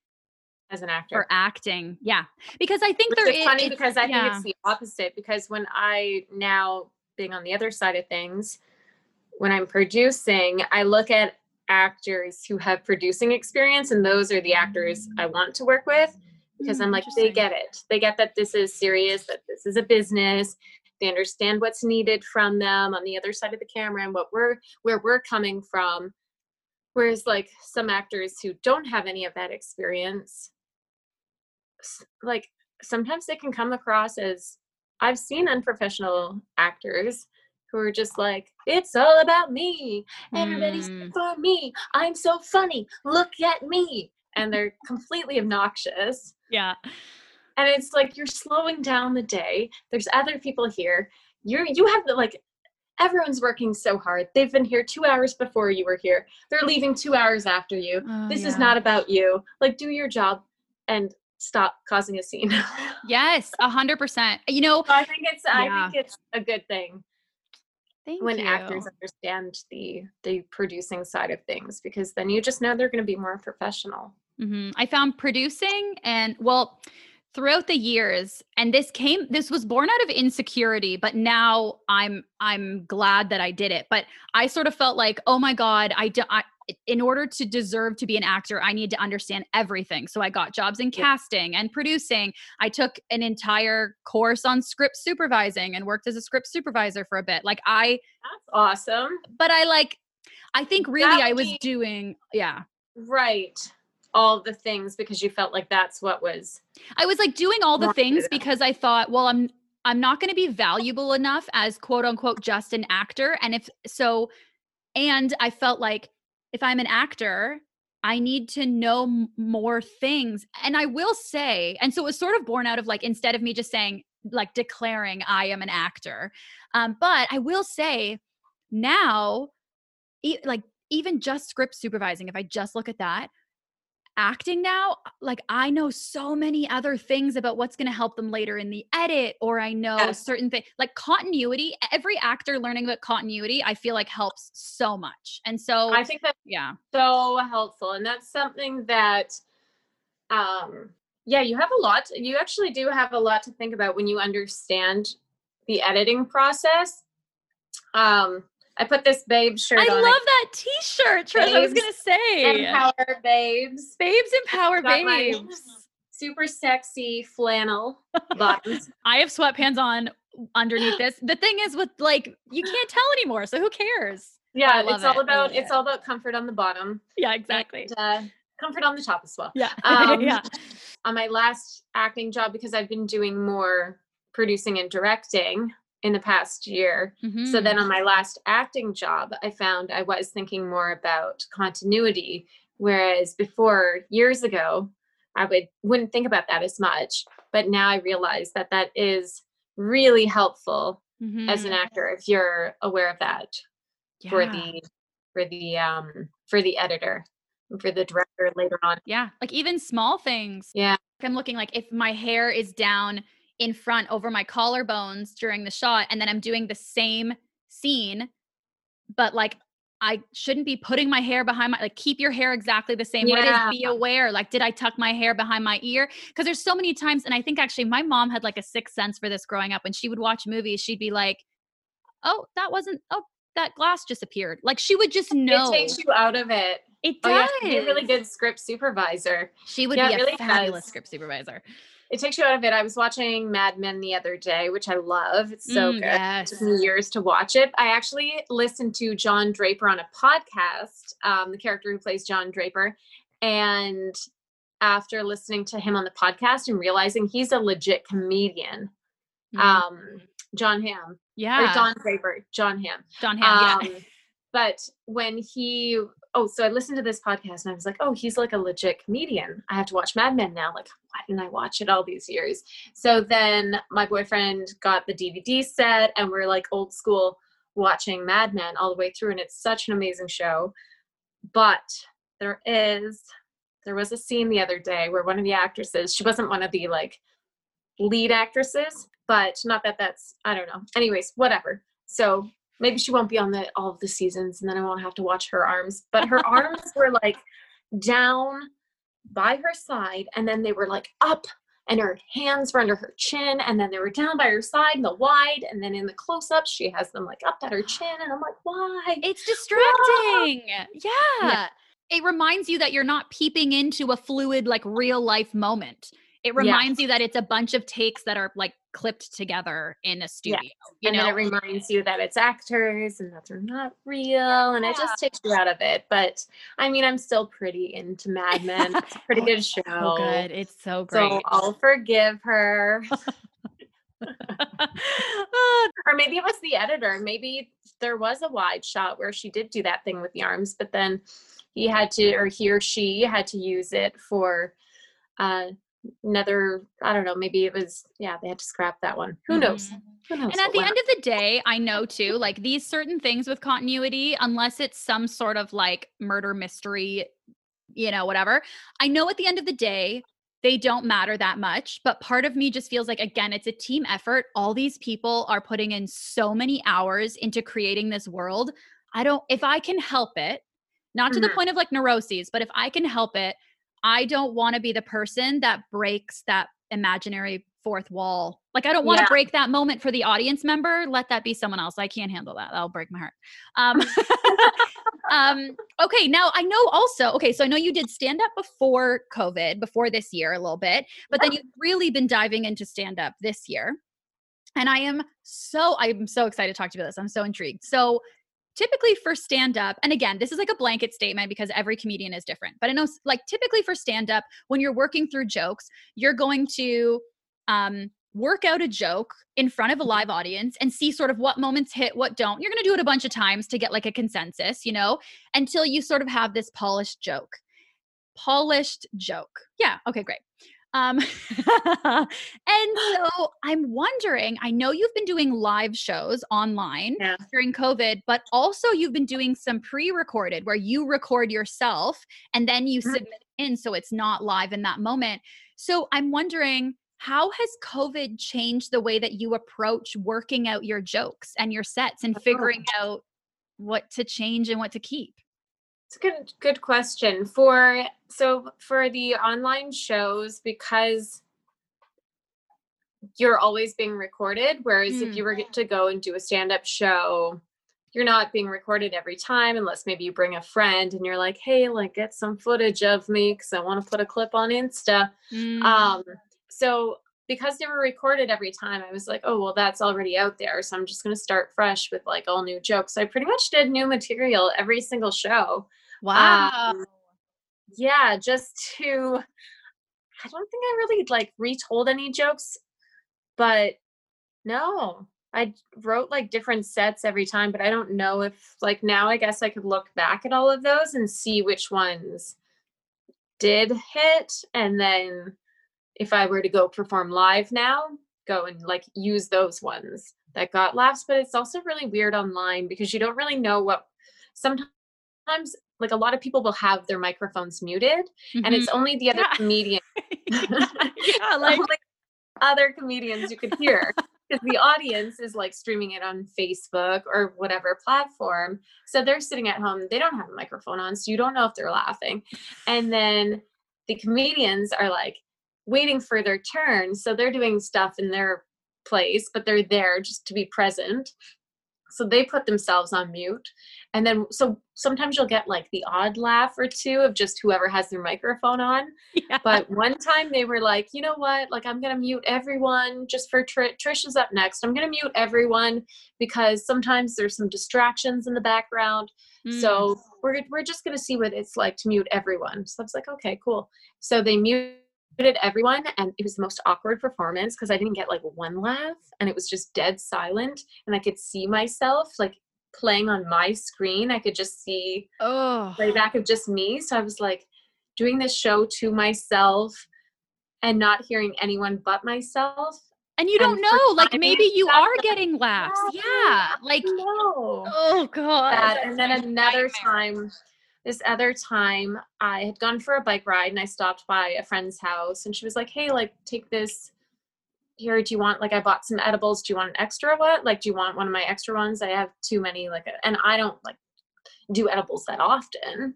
As an actor. or acting. Yeah. Because I think Which there is funny because I yeah. think it's the opposite. Because when I now being on the other side of things, when I'm producing, I look at actors who have producing experience, and those are the actors I want to work with because Mm, I'm like, they get it. They get that this is serious, that this is a business. They understand what's needed from them on the other side of the camera and what we're where we're coming from. Whereas like some actors who don't have any of that experience, like sometimes they can come across as I've seen unprofessional actors who are just like, it's all about me. Everybody's Mm. for me. I'm so funny. Look at me. And they're completely obnoxious. Yeah. And it's like you're slowing down the day. There's other people here. You're you have the like everyone's working so hard. They've been here two hours before you were here. They're leaving two hours after you. Oh, this is not about you. Like do your job and stop causing a scene. Yes, a hundred percent. You know, I think it's Yeah. I think it's a good thing thank when you. actors understand the the producing side of things because then you just know they're going to be more professional. Mhm. I found producing and well, throughout the years, and this came, this was born out of insecurity, but now I'm I'm glad that I did it. But I sort of felt like, oh my god, I do. I, in order to deserve to be an actor, I need to understand everything. So I got jobs in casting and producing. I took an entire course on script supervising and worked as a script supervisor for a bit. Like I, That's awesome. but I like, I think really That I was doing, yeah. Right. All the things because you felt like that's what was I was like doing all the things because I thought, well, I'm I'm not going to be valuable enough as quote unquote just an actor. And if so, and I felt like if I'm an actor, I need to know more things. And I will say, and so it was sort of born out of like instead of me just saying like declaring I am an actor, um, but I will say now, e- like even just script supervising, if I just look at that, acting now, like I know so many other things about what's going to help them later in the edit, or I know Yes. certain things like continuity. Every actor learning about continuity, I feel like helps so much. And so, I think that yeah, so helpful. And that's something that um yeah, you have a lot you actually do have a lot to think about when you understand the editing process. Um I put this babe shirt on. I on. love that T-shirt, Trish. I was going to say, Empower babes. babes empower babes. Super sexy flannel bottoms. I have sweatpants on underneath this. The thing is, with like, you can't tell anymore, so who cares? Yeah, it's all it. About it's it. all about comfort on the bottom. Yeah, exactly. And, uh, comfort on the top as well. Yeah, Um, yeah. on my last acting job because I've been doing more producing and directing in the past year. So Mhm. then on my last acting job, I found I was thinking more about continuity. Whereas before, years ago, I would wouldn't think about that as much. But now I realize that that is really helpful as an Mhm. actor if you're aware of that for the for the um for the editor for the director later on. Yeah, like even small things. Yeah. I'm looking like if my hair is down in front over my collarbones during the shot, and then I'm doing the same scene, but like I shouldn't be putting my hair behind my like keep your hair exactly the same. Yeah. is, be aware. Like, did I tuck my hair behind my ear? Because there's so many times, and I think actually my mom had like a sixth sense for this growing up. When she would watch movies, she'd be like, "Oh, that wasn't. Oh, that glass just appeared." Like she would just know. It takes you out of it. It Oh, does. have be a really good script supervisor. She would Yeah, be a really fabulous does. script supervisor. It takes you out of it. I was watching Mad Men the other day, which I love. It's so Mm, good. Yes. It took me years to watch it. I actually listened to John Draper on a podcast, um, the character who plays John Draper. And after listening to him on the podcast and realizing he's a legit comedian, Mm. um, Jon Hamm, yeah. or Don Draper, Jon Hamm. Jon Hamm. yeah. Um, but when he, oh, so I listened to this podcast and I was like, oh, he's like a legit comedian. I have to watch Mad Men now. Like, why didn't I watch it all these years? So then my boyfriend got the DVD set and we're like old school watching Mad Men all the way through. And it's such an amazing show. But there is, there was a scene the other day where one of the actresses, she wasn't one of the like lead actresses, but not that that's, I don't know. Anyways, whatever. So maybe she won't be on the all of the seasons and then I won't have to watch her arms. But her arms were like down by her side and then they were like up and her hands were under her chin and then they were down by her side in the wide and then in the close up she has them like up at her chin and I'm like, why? It's distracting. Yeah. It reminds you that you're not peeping into a fluid, like real life moment. It Yeah. reminds you that it's a bunch of takes that are like clipped together in a studio. You and know, then it reminds you that it's actors and that they're not real and it just takes you out of it. But I mean I'm still pretty into Mad Men. It's a pretty good show. so good. It's so great. So I'll forgive her. Ah, or maybe it was the editor. Maybe there was a wide shot where she did do that thing with the arms, but then he had to, or he or she had to use it for uh, another. I don't know. Maybe it was. Yeah, they had to scrap that one. Who knows? mhm. Who knows? And at the went end of the day, I know too, like these certain things with continuity, unless it's some sort of like murder mystery, you know, whatever, I know at the end of the day, they don't matter that much. But part of me just feels like, again, it's a team effort. All these people are putting in so many hours into creating this world. I don't, if I can help it, not to the Mhm. point of like neuroses, but if I can help it, I don't want to be the person that breaks that imaginary fourth wall. Like I don't want to Yeah. break that moment for the audience member. Let that be someone else. I can't handle that. That'll break my heart. Um, um, okay, now I know also, okay, so I know you did stand up before COVID, before this year a little bit, but then you've really been diving into stand up this year. And I am so I'm so excited to talk to you about this. I'm so intrigued. So typically for stand up, and again, this is like a blanket statement because every comedian is different. But I know like typically for stand up, when you're working through jokes, you're going to um work out a joke in front of a live audience and see sort of what moments hit, what don't. You're going to do it a bunch of times to get like a consensus, you know, until you sort of have this polished joke. Polished joke. Yeah, okay, great. Um, and so I'm wondering, I know you've been doing live shows online Yeah. during COVID, but also you've been doing some pre-recorded where you record yourself and then you Mhm. submit it in so it's not live in that moment. So I'm wondering, how has COVID changed the way that you approach working out your jokes and your sets and Oh. figuring out what to change and what to keep? It's a good good question. For so for the online shows, because you're always being recorded, whereas if Mm. you were to go and do a stand-up show, you're not being recorded every time unless maybe you bring a friend and you're like, hey, like get some footage of me because I want to put a clip on Insta. Mm. Um, so because they were recorded every time, I was like, oh well, that's already out there. So I'm just gonna start fresh with like all new jokes. So I pretty much did new material every single show. wow. Um, yeah, just to I don't think I really like retold any jokes, but no. I wrote like different sets every time, but I don't know if like now I guess I could look back at all of those and see which ones did hit and then if I were to go perform live now, go and like use those ones that got laughs, but it's also really weird online because you don't really know what sometimes like a lot of people will have their microphones muted and it's mm-hmm. only the other Yeah. comedian yeah, like other comedians you could hear because the audience is like streaming it on Facebook or whatever platform. So they're sitting at home, they don't have a microphone on, so you don't know if they're laughing. And then the comedians are like waiting for their turn. So they're doing stuff in their place, but they're there just to be present. So they put themselves on mute. And then, so sometimes you'll get like the odd laugh or two of just whoever has their microphone on. yeah. But one time they were like, you know what? Like, I'm going to mute everyone just for Tr- Trish is up next. I'm going to mute everyone because sometimes there's some distractions in the background. Mm. So we're, we're just going to see what it's like to mute everyone. So I was like, okay, cool. So they muted everyone and it was the most awkward performance because I didn't get like one laugh and it was just dead silent. And I could see myself like playing on my screen. I could just see oh, playback of just me. So I was like doing this show to myself and not hearing anyone but myself. and you don't and know, like maybe you are getting laughs. Yeah, Yeah, like no. oh god. That. And then another nightmare. time, this other time, I had gone for a bike ride and I stopped by a friend's house and she was like, Hey, like take this here. Do you want like I bought some edibles? Do you want an extra what? Like, do you want one of my extra ones? I have too many, like and I don't like do edibles that often.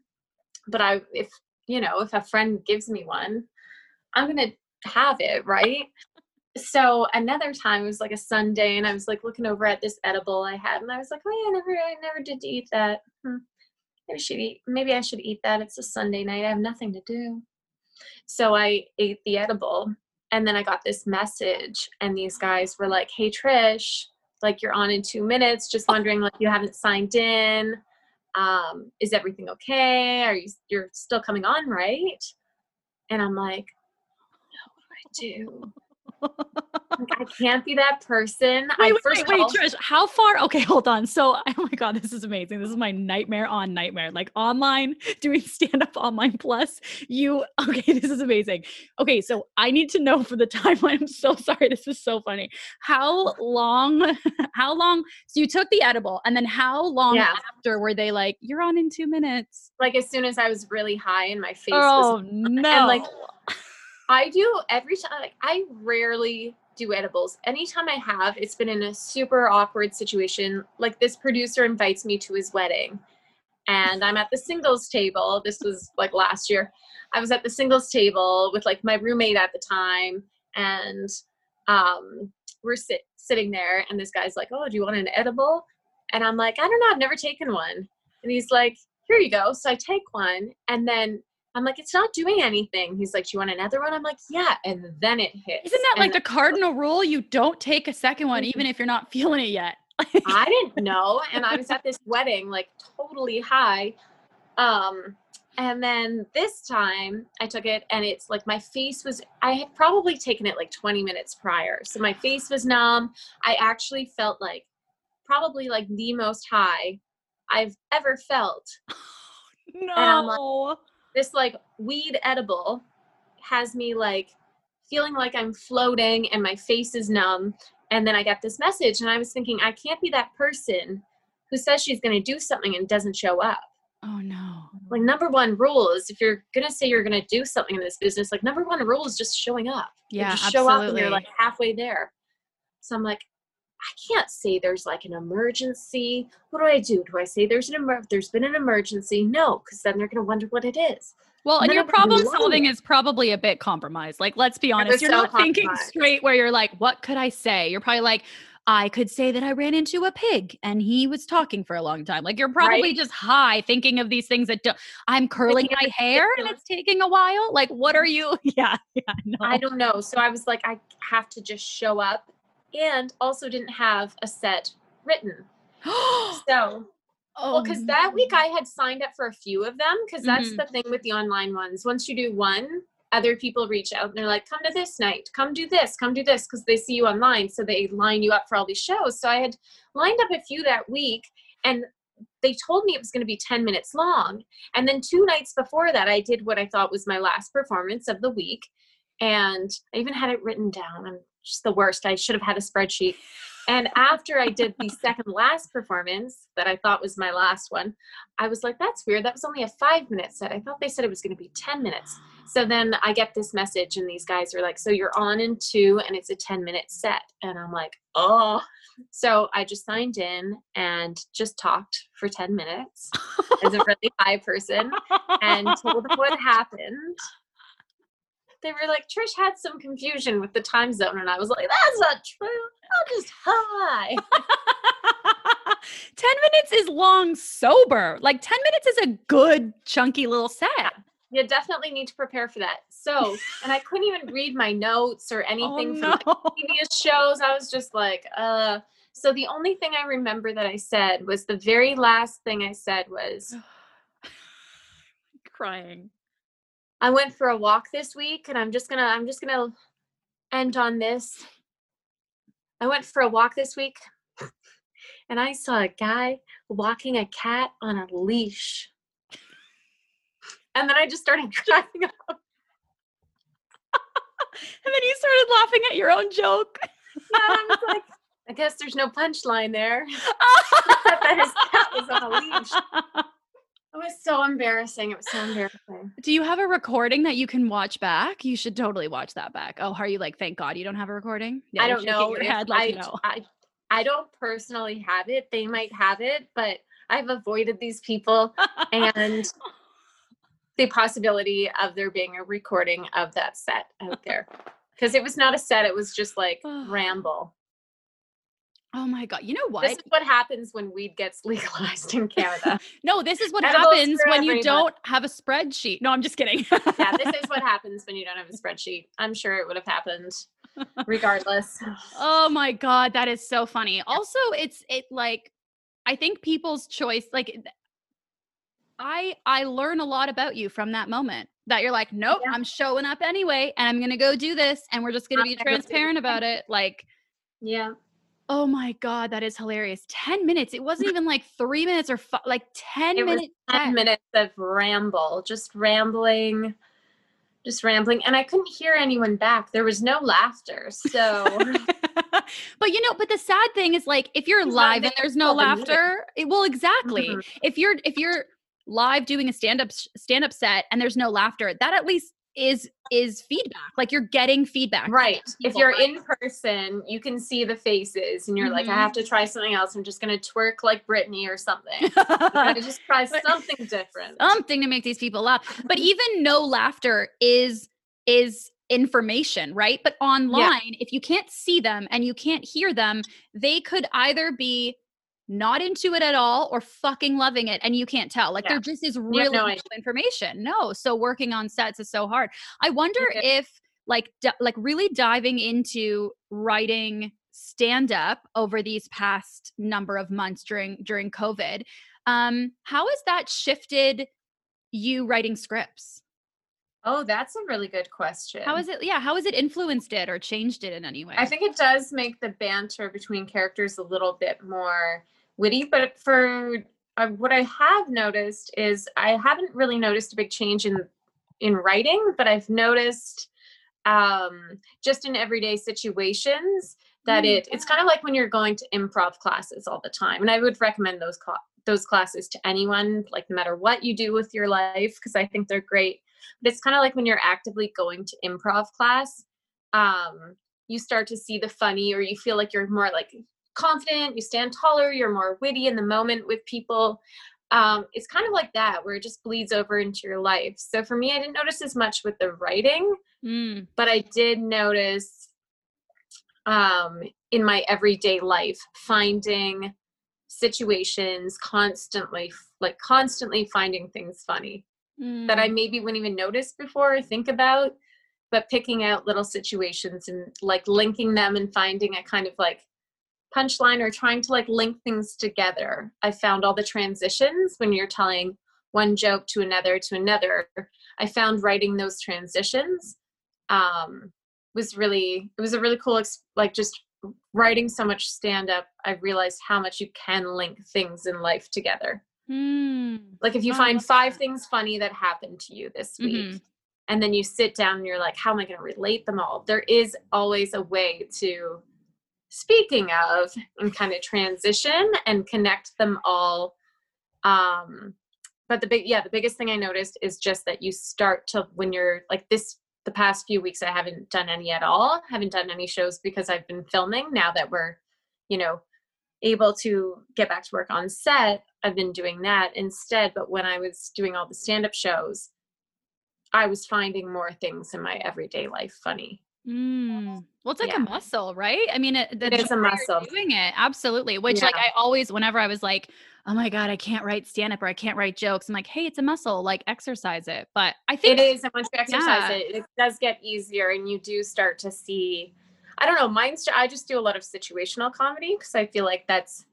But I if you know, if a friend gives me one, I'm gonna have it, right? So another time it was like a Sunday and I was like looking over at this edible I had and I was like, Oh yeah, I never I never did eat that. Hmm. Maybe I should eat maybe I should eat that. It's a Sunday night. I have nothing to do. So I ate the edible and then I got this message and these guys were like, Hey Trish, like you're on in two minutes, just wondering like you haven't signed in. Um, is everything okay? Are you you're still coming on, right? And I'm like, no, I do. I can't be that person. I Wait, wait, first wait, wait, all, Trish, how far? Okay, hold on. So, oh my God, this is amazing. This is my nightmare on nightmare. Like online, doing stand up online plus. You, okay, this is amazing. Okay, so I need to know for the timeline. I'm so sorry. This is so funny. How long, how long? So, you took the edible, and then how long Yeah. after were they like, you're on in two minutes? like as soon as I was really high and my face Oh, was no. like, I do every time like I rarely do edibles. Anytime I have, it's been in a super awkward situation. Like this producer invites me to his wedding and I'm at the singles table. This was like last year. I was at the singles table with like my roommate at the time and um we're sit- sitting there and this guy's like, "Oh, do you want an edible?" And I'm like, "I don't know, I've never taken one." And he's like, "Here you go." So I take one and then I'm like, it's not doing anything. He's like, Do you want another one? I'm like, Yeah. And then it hits. Isn't that like the cardinal rule? You don't take a second one, even if you're not feeling it yet. I didn't know. And I was at this wedding, like totally high. Um, and then this time I took it and it's like my face was, I had probably taken it like 20 minutes prior. So my face was numb. I actually felt like probably like the most high I've ever felt. No. This like weed edible has me like feeling like I'm floating and my face is numb. And then I got this message, and I was thinking, I can't be that person who says she's going to do something and doesn't show up. Oh no. Like, number one rule is if you're going to say you're going to do something in this business, like, number one rule is just showing up. Like, Yeah, just show up and you're like halfway there. So I'm like, I can't say there's like an emergency. What do I do? Do I say there's an emer- there's been an emergency? No, because then they're going to wonder what it is. Well, and Then your problem solving is probably a bit compromised. Like, let's be honest, you're so not thinking straight where you're like, what could I say? You're probably like, I could say that I ran into a pig and he was talking for a long time. Like, you're probably Right. just high thinking of these things that don't, I'm curling my hair and it's taking a while. Like, what are you? Yeah, yeah, no. I don't know. So I was like, I have to just show up, and also didn't have a set written. So oh, Well, because that week. I had signed up for a few of them because that's Mhm. the thing with the online ones. Once you do one, other people reach out and they're like, come to this night, come do this, come do this, because they see you online. So they line you up for all these shows. So I had lined up a few that week and they told me it was going to be 10 minutes long. And then two nights before that, I did what I thought was my last performance of the week. And I even had it written down. I'm just the worst. I should have had a spreadsheet. And after I did the second last performance that I thought was my last one, I was like, that's weird. That was only a five minute set. I thought they said it was going to be 10 minutes. So then I get this message, and these guys are like, so you're on in two, and it's a 10 minute set. And I'm like, oh. So I just signed in and just talked for 10 minutes as a really high person and told them what happened. They were like, Trish had some confusion with the time zone. And I was like, that's not true. I'm just high. 10 minutes is long sober. Like 10 minutes is a good chunky little set. You definitely need to prepare for that. So, and I couldn't even read my notes or Oh, anything no. from previous shows. I was just like, uh. So the only thing I remember that I said was the very last thing I said was, Crying. I went for a walk this week and I'm just gonna I'm just gonna end on this. I went for a walk this week and I saw a guy walking a cat on a leash. And then I just started cracking up. And then you started laughing at your own joke. And I was like, I guess there's no punchline there. that his cat was on a leash. It was so embarrassing. It was so embarrassing. Do you have a recording that you can watch back? You should totally watch that back. Oh, are you like, thank God you don't have a recording? Yeah, I don't know. Head like, I, no. I, I don't personally have it. They might have it, but I've avoided these people and the possibility of there being a recording of that set out there. Because it was not a set, it was just like ramble. Oh my God. You know what? This is what happens when weed gets legalized in Canada. no, this is what Edibles happens when you don't have a spreadsheet. No, I'm just kidding. yeah, this is what happens when you don't have a spreadsheet. I'm sure it would have happened regardless. Oh my god, that is so funny. Also, it's it like I think people's choice like I I learn a lot about you from that moment. That you're like, nope, Yeah. I'm showing up anyway, and I'm gonna go do this, and we're just gonna be transparent about it. Like, Yeah. Oh my god, that is hilarious. Ten minutes. It wasn't even like three minutes or like ten It was minutes. 10 minutes of ramble, just rambling, just rambling. And I couldn't hear anyone back. There was no laughter. So but you know, but the sad thing is like if you're live and there's no all the minute. laughter, it, well, exactly. Mhm. If you're if you're live doing a stand up stand up set and there's no laughter, that at least is is feedback. Like you're getting feedback. right. If you're right? in person, you can see the faces and you're like, I Mhm. have to try something else. I'm just gonna twerk like Britney or something. I just try something different. something to make these people laugh. But even no laughter is is information, right? But online, if you can't see them and you can't hear them, they could either be not into it at all or fucking loving it and you can't tell. Like Yeah. there just is really no information. No. So working on sets is so hard. I wonder Okay. if like di- like really diving into writing stand up over these past number of months during during COVID, um how has that shifted you writing scripts? Oh, that's a really good question. How is it? Yeah, how has it influenced it or changed it in any way? I think it does make the banter between characters a little bit more witty, but for uh, what I have noticed is I haven't really noticed a big change in in writing, but I've noticed um just in everyday situations that Mm. it it's kind of like when you're going to improv classes all the time and i would recommend those cla those classes to anyone like no matter what you do with your life because i think they're great but it's kind of like when you're actively going to improv class um you start to see the funny or you feel like you're more like confident you stand taller you're more witty in the moment with people. Um it's kind of like that where it just bleeds over into your life. So for me i didn't notice as much with the writing Mm. but I did notice um, in my everyday life finding situations constantly, like constantly finding things funny that I Mm. maybe wouldn't even notice before or think about, but picking out little situations and like linking them and finding a kind of like punchline or trying to like link things together. I found all the transitions when you're telling one joke to another to another. I found writing those transitions um, was really it was a really cool ex- like just writing so much stand up. I realized how much you can link things in life together. Mm. Like if you Oh, find five that. things funny that happened to you this week, Mhm. and then you sit down and you're like, how am I going to relate them all? There is always a way to, speaking of, and kind of transition and connect them all. Um, but the big, yeah, the biggest thing I noticed is just that you start to, when you're like this, the past few weeks, I haven't done any at all, haven't done any shows because I've been filming now that we're, you know, able to get back to work on set. I've been doing that instead. But when I was doing all the stand up shows, I was finding more things in my everyday life funny. Mm. Well, it's like Yeah. a muscle, right? I mean, it, It is a muscle. Doing it, absolutely. Which, like, I always, whenever I was like, "Oh my god, I can't write stand up or I can't write jokes," I'm like, "Hey, it's a muscle. Like, exercise it." But I think It is, and once you exercise Yeah. it, it does get easier, and you do start to see. I don't know. Mine's. I just do a lot of situational comedy because I feel like that's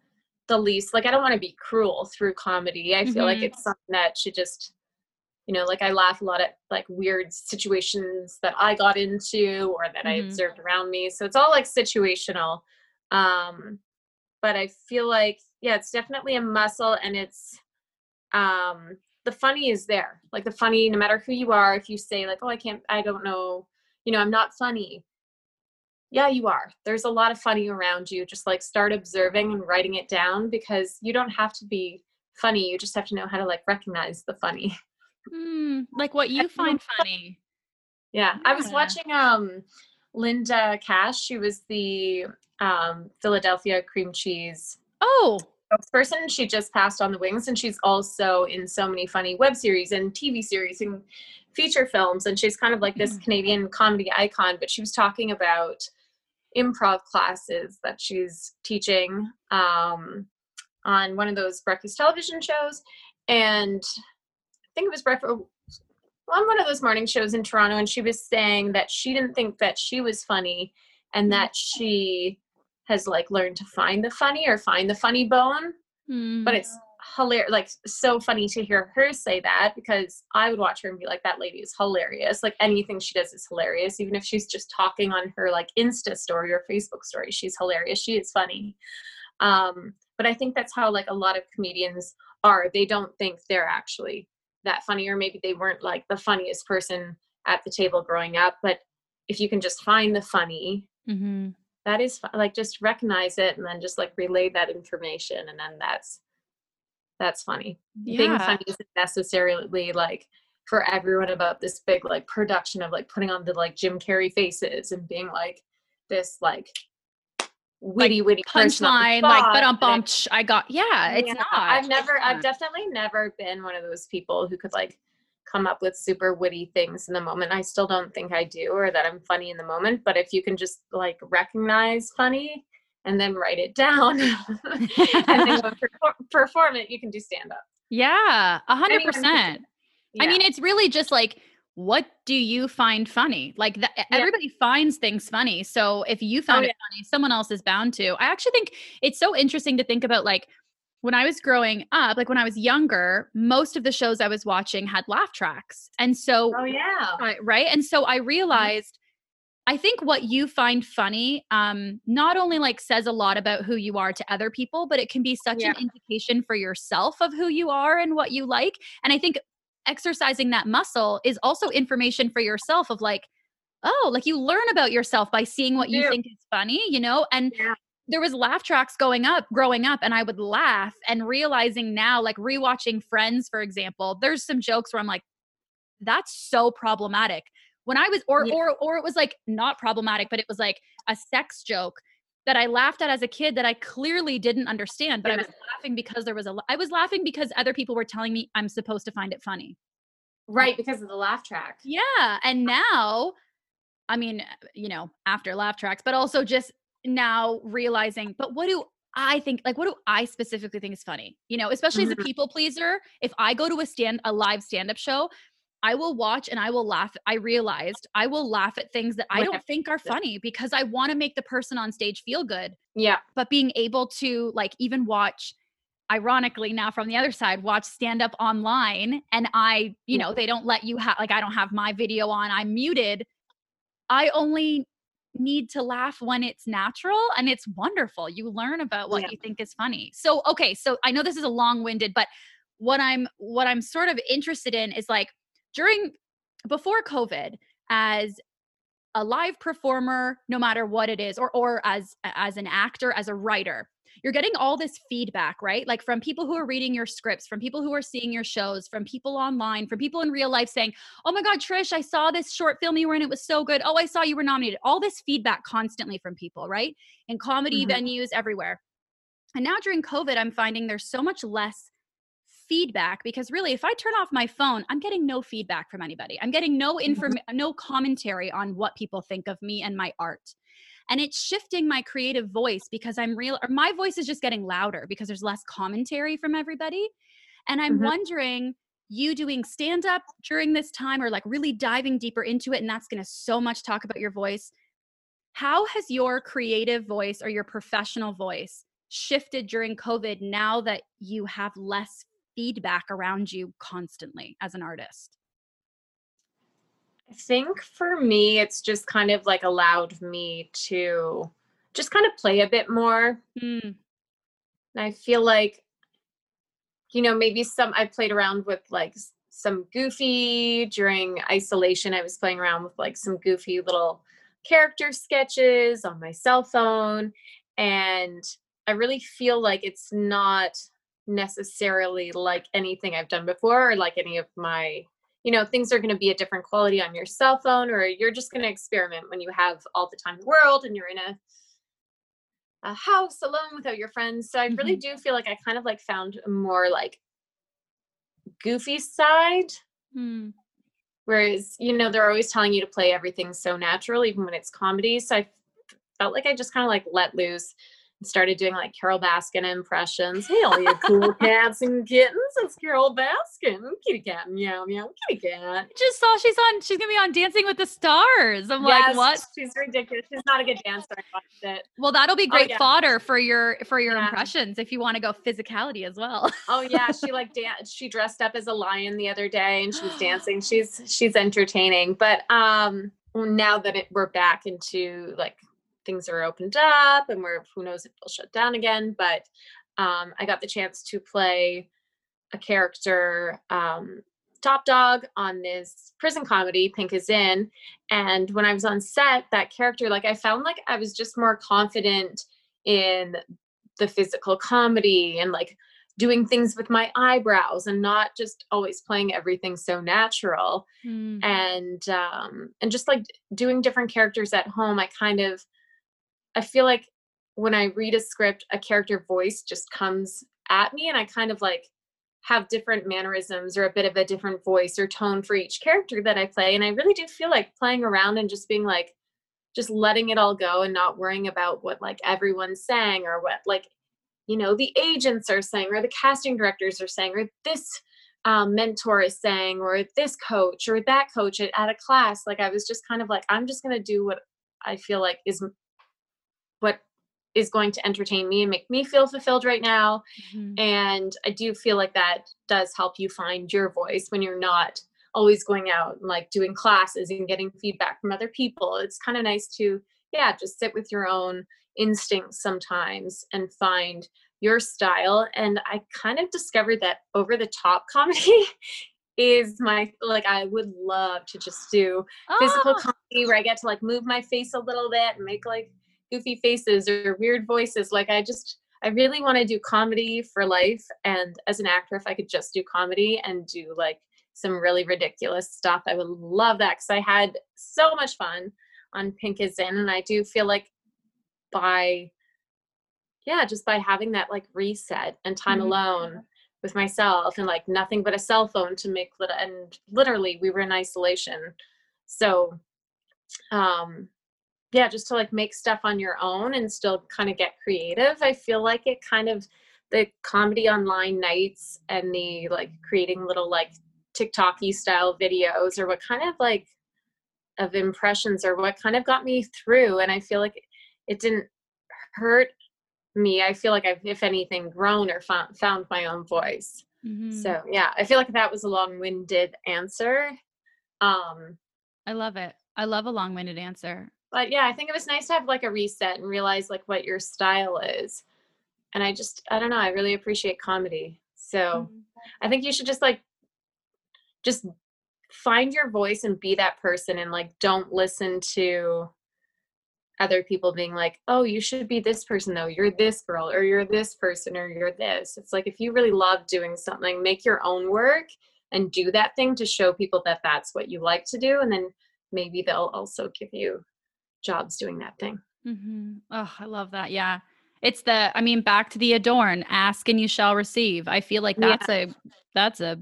the least. Like I don't want to be cruel through comedy. I feel like Mhm. it's something that should just, you know, like I laugh a lot at like weird situations that I got into or that I Mhm. observed around me. So it's all like situational. Um, but I feel like yeah, it's definitely a muscle, and it's um the funny is there like the funny no matter who you are if you say like oh i can't i don't know you know i'm not funny yeah you are there's a lot of funny around you just like start observing and writing it down because you don't have to be funny you just have to know how to like recognize the funny Mm, like what you find funny. yeah i was watching um Linda Kash she was the um philadelphia cream cheese Oh, spokesperson. She just passed on the wings, and she's also in so many funny web series and TV series and feature films. And she's kind of like this Canadian comedy icon. But she was talking about improv classes that she's teaching um, on one of those breakfast television shows, and I think it was breakfast. On one of those morning shows in Toronto, and she was saying that she didn't think that she was funny, and that she has like learned to find the funny or find the funny bone Mm. but it's hilarious like so funny to hear her say that because i would watch her and be like that lady is hilarious. Like anything she does is hilarious. Even if she's just talking on her like insta story or facebook story she's hilarious. She is funny. Um but i think that's how like a lot of comedians are. They don't think they're actually that funny or maybe they weren't like the funniest person at the table growing up but if you can just find the funny Mhm. that is like just recognize it and then just like relay that information and then that's that's funny being Yeah. funny isn't necessarily like for everyone about this big like production of like putting on the like jim carrey faces and being like this like witty witty on the punchline, like, but on bump. I got, yeah, it's yeah, not. I've never, It's I've definitely never been one of those people who could like come up with super witty things in the moment. I still don't think I do, or that I'm funny in the moment. But if you can just like recognize funny and then write it down and then perform, perform it, you can do stand up. yeah, a hundred Anyone can do percent. I mean, it's really just like, what do you find funny? Like that, everybody finds things funny. So if you oh, found Oh, it funny, someone else is bound to. I actually think it's so interesting to think about like when I was growing up, like when I was younger, most of the shows I was watching had laugh tracks. And so oh yeah, Right, right. And so I mm-hmm. realized I think what you find funny um not only like says a lot about who you are to other people, but it can be such an indication for yourself of who you are and what you like. And I think exercising that muscle is also information for yourself of like oh, like you learn about yourself by seeing what you Yeah. think is funny, you know? And Yeah. there was laugh tracks going up growing up and I would laugh and realizing now like rewatching Friends for example, there's some jokes where I'm like that's so problematic. When I was or Yeah. or or it was like not problematic, but it was like a sex joke that I laughed at as a kid that I clearly didn't understand, but I was laughing because there was a I was laughing because other people were telling me I'm supposed to find it funny. Right, because of the laugh track. Yeah, and now I mean, you know, after laugh tracks, but also just now realizing, but what do I think like what do I specifically think is funny? You know, especially as a Mhm. people pleaser, if I go to a stand a live stand-up show, I will watch and I will laugh. I realized I will laugh at things that I don't think are funny because I want to make the person on stage feel good. Yeah. But being able to like even watch ironically now from the other side watch stand up online and I, you know, they don't let you have like I don't have my video on, I'm muted. I only need to laugh when it's natural and it's wonderful. You learn about what Yeah. you think is funny. So okay, so I know this is a long-winded, but what I'm what I'm sort of interested in is like during before COVID as a live performer no matter what it is or or as as an actor as a writer you're getting all this feedback right? Like from people who are reading your scripts from people who are seeing your shows from people online from people in real life saying oh my god trish i saw this short film you were in it was so good. Oh i saw you were nominated. All this feedback constantly from people right? In comedy Mhm. venues everywhere. And now during covid i'm finding there's so much less feedback because really if i turn off my phone i'm getting no feedback from anybody. I'm getting no inform no commentary on what people think of me and my art. And it's shifting my creative voice because i'm real or my voice is just getting louder because there's less commentary from everybody. And i'm Mhm. wondering you doing stand up during this time or like really diving deeper into it and that's going to so much talk about your voice how has your creative voice or your professional voice shifted during covid now that you have less feedback around you constantly as an artist I think for me, it's just kind of like allowed me to just kind of play a bit more. Hmm. And I feel like, you know, maybe some I played around with like some goofy during isolation. I was playing around with like some goofy little character sketches on my cell phone. And I really feel like it's not necessarily like anything I've done before or like any of my, you know, things are going to be a different quality on your cell phone or you're just going to experiment when you have all the time in the world and you're in a a house alone without your friends. So I really do feel like I kind of like found a more like goofy side. Hmm. Whereas, you know, they're always telling you to play everything so natural, even when it's comedy. So I felt like I just kind of like let loose started doing like Carole Baskin impressions. Hey, all you cool cats and kittens, it's Carole Baskin. Kitty cat, meow, meow, kitty cat. just saw she's on she's gonna be on dancing with the stars i'm like what She's ridiculous. She's not a good dancer. I watched it. well that'll be Oh, great yeah. fodder for your for your Yeah. impressions if you want to go physicality as well Oh yeah, she like dan- she dressed up as a lion the other day and she was dancing. She's she's entertaining. But um now that it, we're back into like things are opened up and we're who knows if they'll shut down again, but um I got the chance to play a character um top dog on this prison comedy pink is in and when i was on set that character like i found like i was just more confident in the physical comedy and like doing things with my eyebrows and not just always playing everything so natural Hmm. and um and just like doing different characters at home i kind of i feel like when i read a script a character voice just comes at me and i kind of like have different mannerisms or a bit of a different voice or tone for each character that i play and i really do feel like playing around and just being like just letting it all go and not worrying about what like everyone's saying or what like you know the agents are saying or the casting directors are saying or this um, mentor is saying or this coach or that coach at, at a class. Like i was just kind of like i'm just going to do what i feel like is is going to entertain me and make me feel fulfilled right now. Mhm. and i do feel like that does help you find your voice when you're not always going out and like doing classes and getting feedback from other people. It's kind of nice to yeah just sit with your own instincts sometimes and find your style. And i kind of discovered that over the top comedy is my like I would love to just do physical Oh, comedy where I get to like move my face a little bit and make like goofy faces or weird voices. Like I just I really want to do comedy for life. And as an actor, if I could just do comedy and do like some really ridiculous stuff, I would love that because I had so much fun on Pink is In. And I do feel like by yeah, just by having that like reset and time Mhm. alone with myself and like nothing but a cell phone to make lit- and literally we were in isolation. So um yeah, just to like make stuff on your own and still kind of get creative. I feel like it kind of the comedy online nights and the like creating little like TikTok-y style videos or what kind of like of impressions or what kind of got me through and I feel like it didn't hurt me. I feel like I've if anything grown or found found my own voice. mhm. So yeah, I feel like that was a long-winded answer. Um I love it. I love a long-winded answer. But yeah, I think it was nice to have like a reset and realize like what your style is. And I just I don't know, I really appreciate comedy. So Mhm. I think you should just like just find your voice and be that person and like don't listen to other people being like, "Oh, you should be this person though. You're this girl or you're this person or you're this." It's like if you really love doing something, make your own work and do that thing to show people that that's what you like to do and then maybe they'll also give you jobs doing that thing. Mm-hmm. Oh, I love that. Yeah. It's the, I mean, back to the adorn, ask and you shall receive. I feel like Yeah. that's a, that's a,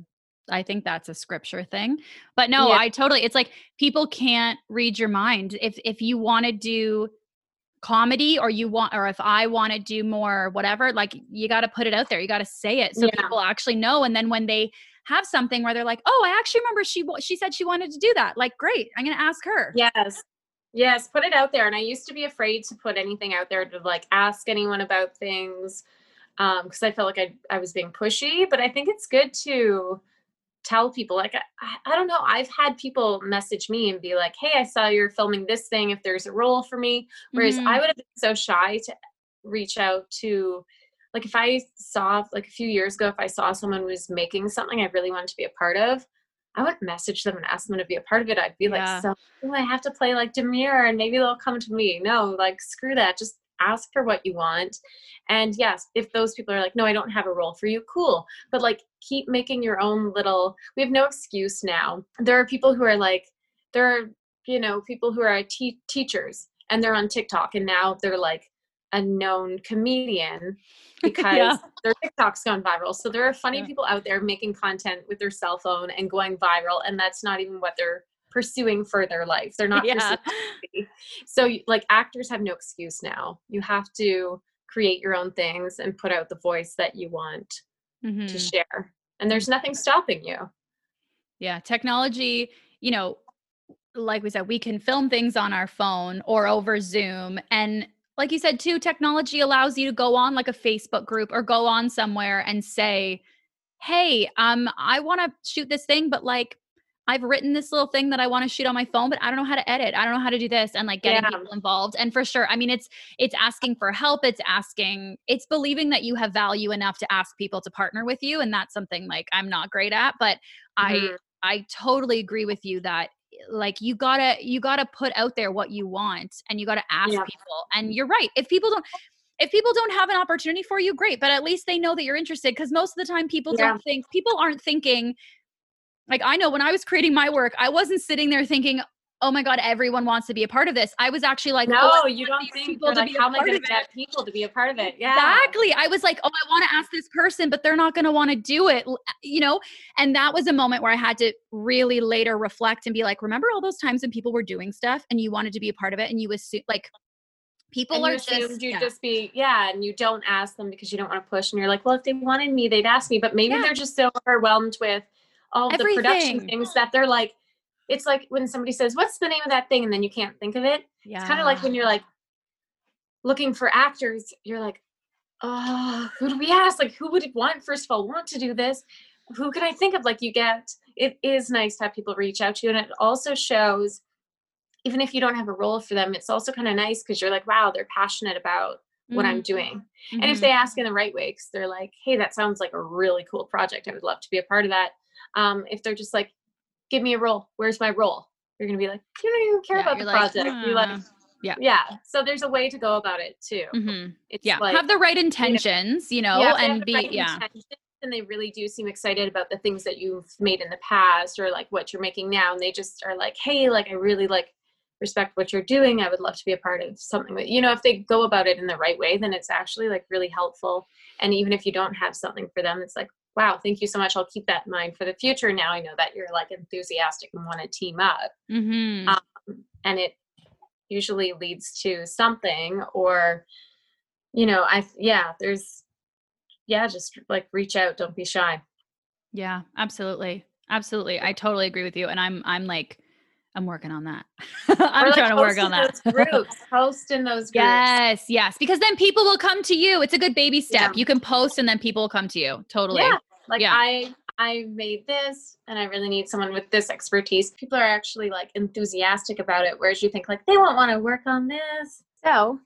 I think that's a scripture thing. But no, Yeah. I totally, it's like people can't read your mind. If, if you want to do comedy or you want, or if I want to do more, whatever, like you got to put it out there. You got to say it so Yeah. people actually know. And then when they have something where they're like, oh, I actually remember she, she said she wanted to do that. Like, great. I'm going to ask her. Yes. Yes, put it out there. And I used to be afraid to put anything out there to like ask anyone about things um because I felt like I I was being pushy, but I think it's good to tell people like I, I don't know, I've had people message me and be like, "Hey, I saw you're filming this thing if there's a role for me." Whereas Mhm. I would have been so shy to reach out to like if I saw like a few years ago if I saw someone was making something I really wanted to be a part of, I would message them and ask them to be a part of it. I'd be Yeah. like, so oh, I have to play like Demure and maybe they'll come to me. No, like screw that. Just ask for what you want. And yes, if those people are like, no, I don't have a role for you, cool. But like keep making your own little we have no excuse now. There are people who are like, there are, you know, people who are te- teachers and they're on TikTok and now they're like a known comedian because Yeah. their TikTok's gone viral. So there are funny Yeah. people out there making content with their cell phone and going viral, and that's not even what they're pursuing for their life. They're not yeah. pursuing. So like actors have no excuse now. You have to create your own things and put out the voice that you want to Mhm. share. And there's nothing stopping you. Yeah, technology, you know, like we said, we can film things on our phone or over Zoom. And like you said, too, technology allows you to go on like a Facebook group or go on somewhere and say, hey, um, I want to shoot this thing, but like I've written this little thing that I want to shoot on my phone, but I don't know how to edit. I don't know how to do this and like getting Yeah. people involved. And for sure, I mean it's it's asking for help, it's asking, it's believing that you have value enough to ask people to partner with you. And that's something like I'm not great at, but I Mhm. I totally agree with you that like you gotta you gotta put out there what you want and you gotta ask Yeah. people. And you're right. If people don't if people don't have an opportunity for you, great. But at least they know that you're interested. Cause most of the time people Yeah. don't think people aren't thinking like I know when I was creating my work, I wasn't sitting there thinking, oh my God, everyone wants to be a part of this. I was actually like, No, oh, you don't think people to like, be a how am I part going of to it. get people to be a part of it? Yeah. Exactly. I was like, oh, I want to ask this person, but they're not going to want to do it, uh, you know? And that was a moment where I had to really later reflect and be like, remember all those times when people were doing stuff and you wanted to be a part of it and you assume like people and are you just, you'd yeah. just be yeah and you don't ask them because you don't want to push and you're like well if they wanted me they'd ask me but maybe Yeah. they're just so overwhelmed with all the production things that they're like it's like when somebody says what's the name of that thing? and then you can't think of it. Yeah. it's kind of like when you're like looking for actors you're like oh who do we ask? Like who would want first of all want to do this? Who can i think of? Like you get it is nice to have people reach out to you and it also shows even if you don't have a role for them it's also kind of nice because you're like wow they're passionate about what i'm Mhm, doing. And if mhm. they ask in the right way because they're like hey that sounds like a really cool project. I would love to be a part of that. Um, if they're just like, give me a role, where's my role? You're gonna be like, you don't even care Yeah, about the like, project. You're like, "Uh, yeah. yeah. So there's a way to go about it too. Mhm. It's Yeah. like, have the right intentions, you know, if they and be, right yeah. And they really do seem excited about the things that you've made in the past or like what you're making now. And they just are like, hey, like I really like respect what you're doing. I would love to be a part of something that, you know, if they go about it in the right way, then it's actually like really helpful. And even if you don't have something for them, it's like, wow, thank you so much. I'll keep that in mind for the future. Now I know that you're like enthusiastic and want to team up. Mhm. Um, and it usually leads to something or, you know, I, yeah, there's, yeah, just like reach out. Don't be shy. Yeah, absolutely. Absolutely. I totally agree with you. And I'm I'm like, I'm working on that. I'm like, trying to work on that. Groups, post in those groups. yes, yes. Because then people will come to you. It's a good baby step. Yeah. You can post and then people will come to you. Totally. Yeah. Like Yeah. I I made this and I really need someone with this expertise. People are actually like enthusiastic about it, whereas you think like they won't want to work on this. So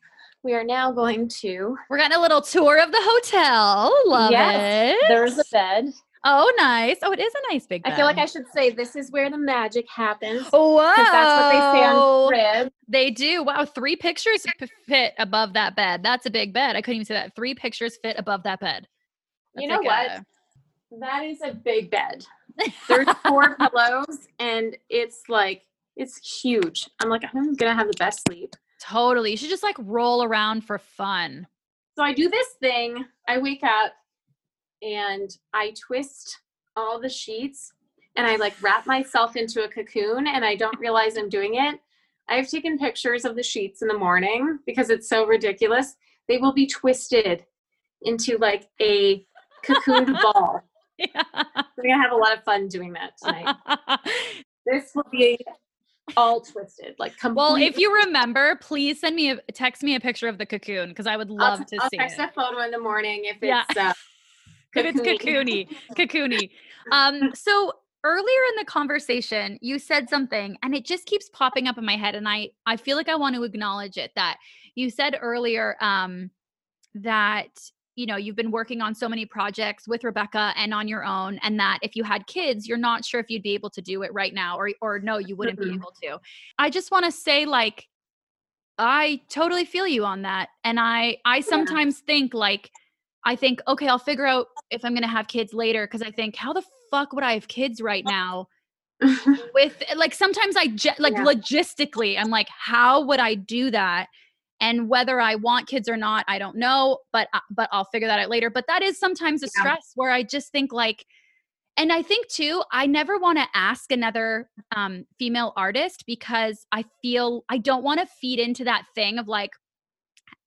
we are now going to We're getting a little tour of the hotel. Love Yes, it. there's a bed. Oh, nice. Oh, it is a nice big bed. I feel like I should say this is where the magic happens. Whoa. Because that's what they say on crib. They do. Wow, three pictures fit above that bed. That's a big bed. I couldn't even say that. Three pictures fit above that bed. You know like what? a- That is a big bed. There's four pillows and it's like it's huge. I'm like, I'm gonna have the best sleep. Totally. You should just like roll around for fun. So I do this thing. I wake up and I twist all the sheets and I like wrap myself into a cocoon and I don't realize I'm doing it. I've taken pictures of the sheets in the morning because it's so ridiculous. They will be twisted into like a cocooned ball. Yeah. We're gonna have a lot of fun doing that tonight. This will be all twisted, like completely. well, if you remember, please send me a text me a picture of the cocoon because I would I'll, love t- to I'll see text it. a photo in the morning if Yeah. it's uh, it's cocoony. cocoony. Um, so earlier in the conversation, you said something, and it just keeps popping up in my head, and I I feel like I want to acknowledge it. That you said earlier um, that you know you've been working on so many projects with Rebeka and on your own, and that if you had kids, you're not sure if you'd be able to do it right now, or or no, you wouldn't be able to. I just want to say like. I totally feel you on that. And I I sometimes think like I think, okay, I'll figure out if I'm going to have kids later because I think, how the fuck would I have kids right now? With like, sometimes I ge- like Yeah. logistically, I'm like, how would I do that? And whether I want kids or not, I don't know, but uh, but I'll figure that out later. But that is sometimes a Yeah. stress where I just think like, and I think too, I never want to ask another um, female artist because I feel I don't want to feed into that thing of like,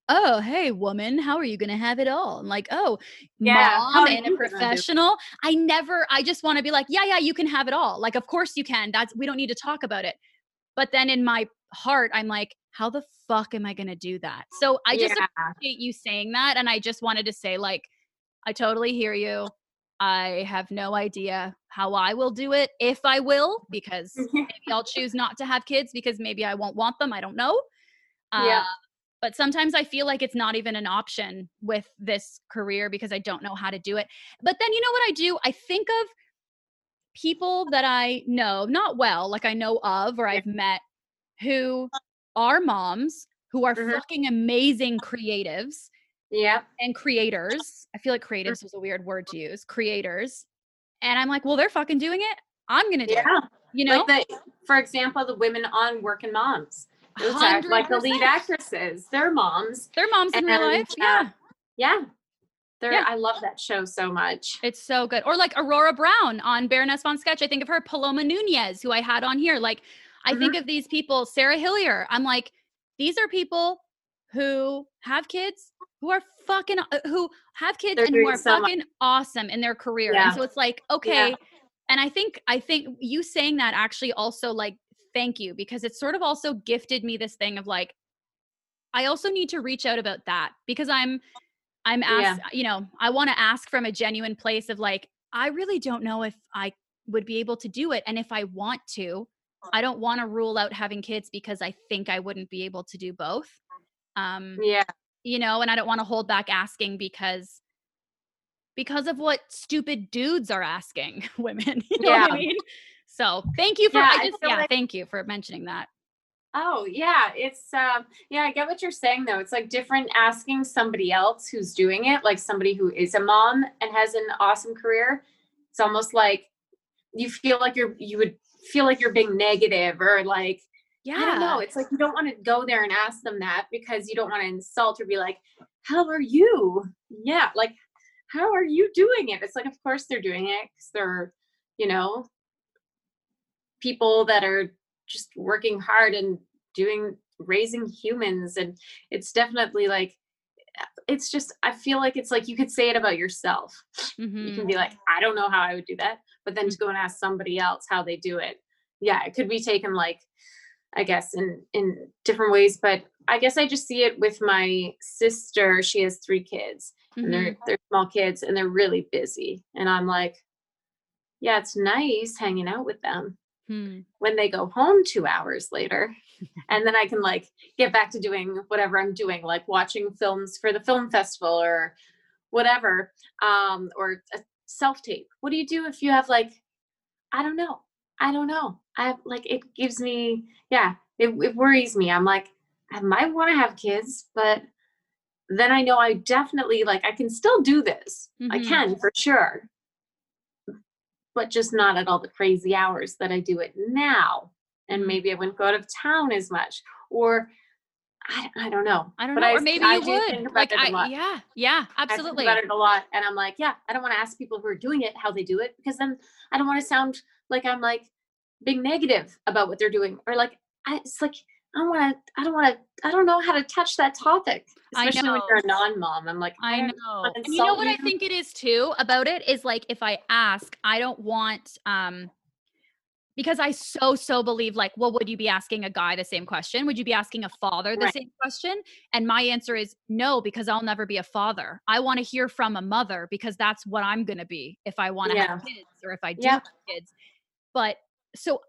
oh, hey, woman, how are you going to have it all? And like, oh, Yeah, mom and a you gonna do it? professional. I never, I just want to be like, yeah, yeah, you can have it all. Like, of course you can. That's, we don't need to talk about it. But then in my heart, I'm like, how the fuck am I going to do that? So I just yeah. appreciate you saying that. And I just wanted to say, like, I totally hear you. I have no idea how I will do it, if I will, because maybe I'll choose not to have kids because maybe I won't want them. I don't know. Yeah. Uh, but sometimes I feel like it's not even an option with this career because I don't know how to do it. But then you know what I do? I think of people that I know, not well, like I know of or I've met, who are moms, who are Mhm. fucking amazing creatives yeah. and creators. I feel like creatives was a weird word to use. Creators. And I'm like, well, they're fucking doing it. I'm gonna do it. You know? Like the, for example, the women on Working Moms. Those are like the lead actresses. They're moms. They're moms in real life. Uh, Yeah. Yeah. They're, Yeah. I love that show so much. It's so good. Or like Aurora Browne on Baroness von Sketch. I think of her, Paloma Nunez, who I had on here. Like, I Mm-hmm. think of these people, Sarah Hillier. I'm like, these are people who have kids, who are fucking, uh, who have kids They're and who are so much. fucking awesome in their career. Yeah. And so it's like, okay. And I think, I think you saying that actually also like, thank you, because it sort of also gifted me this thing of like, I also need to reach out about that because I'm, I'm Yeah. you know, I want to ask from a genuine place of like, I really don't know if I would be able to do it. And if I want to, I don't want to rule out having kids because I think I wouldn't be able to do both. Um, Yeah. you know, and I don't want to hold back asking because because of what stupid dudes are asking women. You know Yeah. what I mean? So thank you for Yeah, I I just, feel yeah, like- thank you for mentioning that. Oh yeah, it's um yeah, I get what you're saying though. It's like different asking somebody else who's doing it, like somebody who is a mom and has an awesome career. It's almost like you feel like you're you would feel like you're being negative or like Yeah. I don't know. It's like you don't want to go there and ask them that because you don't want to insult or be like, "How are you?" Yeah, like how are you doing it? It's like of course they're doing it cuz they're, you know, people that are just working hard and doing raising humans and it's definitely like it's just I feel like it's like you could say it about yourself. You Mhm. can be like, I don't know how I would do that, but then to go and ask somebody else how they do it. Yeah, it could be taken like I guess in in different ways, but I guess I just see it with my sister. She has 3 kids and Mhm. they're they're small kids and they're really busy and I'm like yeah, it's nice hanging out with them Hmm. when they go home 2 hours later and then I can like get back to doing whatever I'm doing like watching films for the film festival or whatever um or a self tape. What do you do if you have like I don't know. I don't know. I have like it gives me yeah, it, it worries me. I'm like I might want to have kids, but then I know I definitely like I can still do this. I Mhm. can for sure. But just not at all the crazy hours that I do it now. And Mhm. maybe I wouldn't go out of town as much. Or I, I don't know. I don't But know. I or maybe I you would. Like it a I yeah, yeah, I think absolutely. about it a lot. And I'm like, yeah, I don't want to ask people who are doing it how they do it because then I don't want to sound like I'm like being negative about what they're doing. Or like I it's like I don't want to I don't want to I don't know how to touch that topic. I Especially when you're a non-mom. I'm like, I don't know. And you know what I think it is too about it is like if I ask, I don't want um because I so so believe like, well, would you be asking a guy the same question? Would you be asking a father the Right. same question? And my answer is no, because I'll never be a father. I want to hear from a mother because that's what I'm going to be if I want to have kids or if I do Yeah. have kids. But so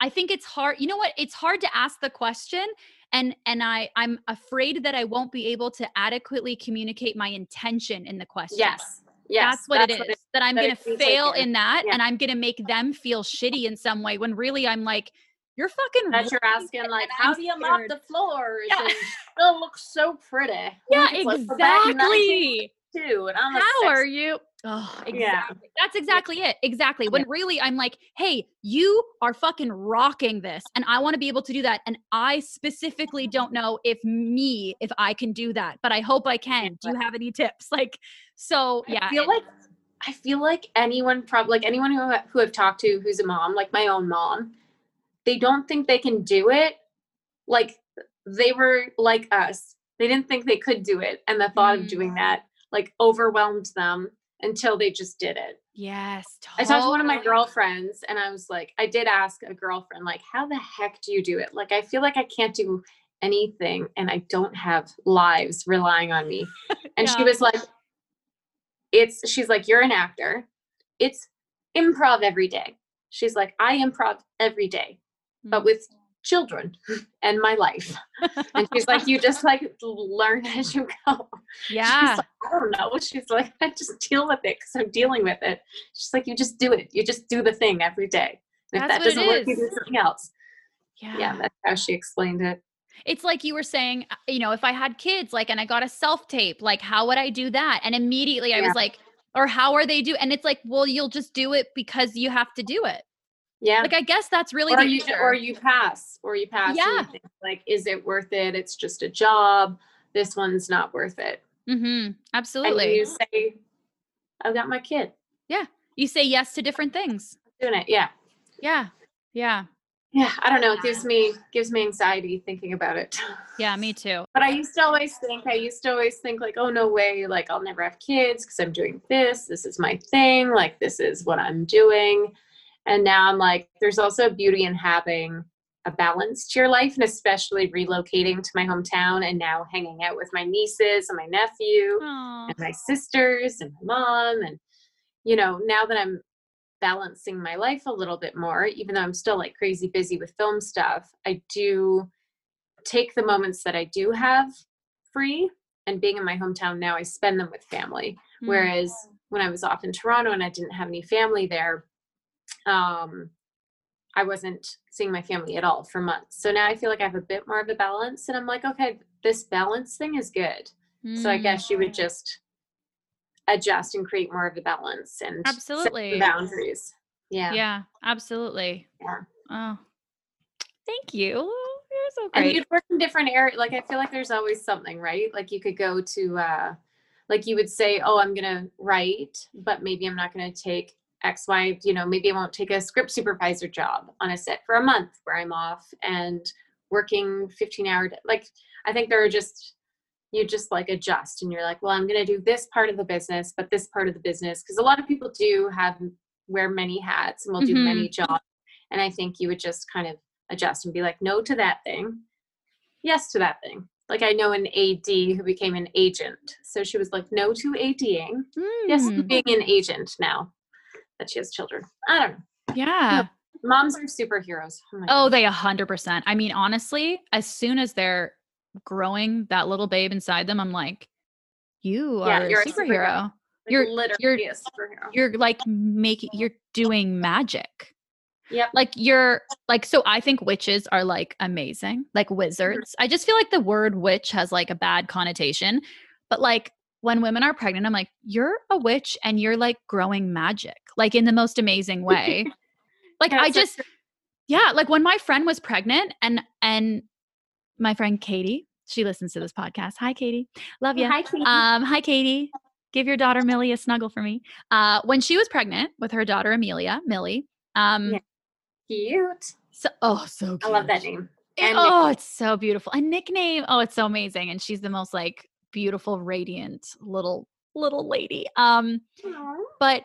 I think it's hard. You know what? It's hard to ask the question and and I I'm afraid that I won't be able to adequately communicate my intention in the question. Yes. Yes. that's what it is. that I'm going to seems like fail in that yeah. and I'm going to make them feel shitty in some way when really I'm like you're fucking that you're asking like how do you mop the floors Yeah. and still look so pretty Yeah, It's like, we're back in exactly. 1992 and I'm How are you? Oh, exactly. Yeah. That's exactly it. Exactly. When really I'm like, hey, you are fucking rocking this. And I want to be able to do that. And I specifically don't know if me, if I can do that, but I hope I can. Do you have any tips? Like, so yeah. I feel like I feel like anyone probably like anyone who who I've talked to who's a mom, like my own mom, they don't think they can do it. Like they were like us. They didn't think they could do it, and the thought Mm. of doing that like overwhelmed them until they just did it. yes. I talked to one of my girlfriends, and I was like, I did ask a girlfriend, like, how the heck do you do it? Like, I feel like I can't do anything, and I don't have lives relying on me. And she was like, it's she's like you're an actor it's improv every day she's like i improv every day but Mm. with children and my life and she's like you just like learn as you go Yeah. like, i don't know she's like i just deal with it because i'm dealing with it she's like you just do it you just do the thing every day and if That's that doesn't work you do something else yeah. yeah that's how she explained it It's like you were saying, uh, you know, if I had kids, like, and I got a self tape, like, how would I do that? And immediately I Yeah. was like, or how are they do? And it's like, well, you'll just do it because you have to do it. yeah Like, I guess that's really or the you or you pass or you pass Yeah. think, like is it worth it it's just a job this one's not worth it mm-hmm. and Absolutely. you say I've got my kid Yeah. you say yes to different things. doing it yeah Yeah. Yeah. yeah i don't know it gives me gives me anxiety thinking about it Yeah. Me too. but i used to always think i used to always think like oh no way like i'll never have kids because i'm doing this this is my thing like this is what i'm doing and now i'm like there's also beauty in having a balance to your life and especially relocating to my hometown and now hanging out with my nieces and my nephew Aw. and my sisters and my mom and you know now that i'm balancing my life a little bit more even though i'm still like crazy busy with film stuff i do take the moments that i do have free and being in my hometown now i spend them with family Mm. whereas when I was off in Toronto and I didn't have any family there, um, I wasn't seeing my family at all for months. So now I feel like I have a bit more of a balance, and I'm like, okay, this balance thing is good. Mm. So I guess you would mm. just adjust and create more of a balance and absolutely boundaries. Yeah. Yeah, absolutely. Yeah. Oh, thank you. You're so great. And you'd work in different areas. Like I feel like there's always something, right? Like you could go to, uh, like you would say, oh, I'm gonna write, but maybe I'm not gonna take X, Y. You know, maybe I won't take a script supervisor job on a set for a month where I'm off and working 15 hour. day. Like I think there are just you just like adjust and you're like, well, I'm going to do this part of the business, but this part of the business, because a lot of people do have wear many hats and will do mm-hmm. many jobs. And I think you would just kind of adjust and be like, no to that thing, yes to that thing. Like I know an AD who became an agent. So she was like, no to ADing, mm. yes to hmm. being an agent now that she has children. I don't know. Yeah. moms are superheroes. Oh, oh they a hundred percent. I mean, honestly, as soon as they're growing that little babe inside them, I'm like, you are yeah, a superhero. A superhero. Like you're literally you're, a superhero. You're like making you're doing magic. Yep. Like you're like so I think witches are like amazing, like mm-hmm. wizards. Mm-hmm. I just feel like the word witch has like a bad connotation. But like when women are pregnant, I'm like, you're a witch and you're like growing magic, like in the most amazing way. like I just yeah, like when my friend was pregnant and and my friend Katie. She listens to this podcast. Hi, Katie. Love you. Hi, Katie. Um, hi, Katie. Give your daughter Millie a snuggle for me. Uh, when she was pregnant with her daughter Amelia, Millie. Um, yeah. Cute. So, oh, so cute. I love that name. It, oh, it's so beautiful. A nickname. Oh, it's so amazing. And she's the most like beautiful, radiant little little lady. Um, Aww. but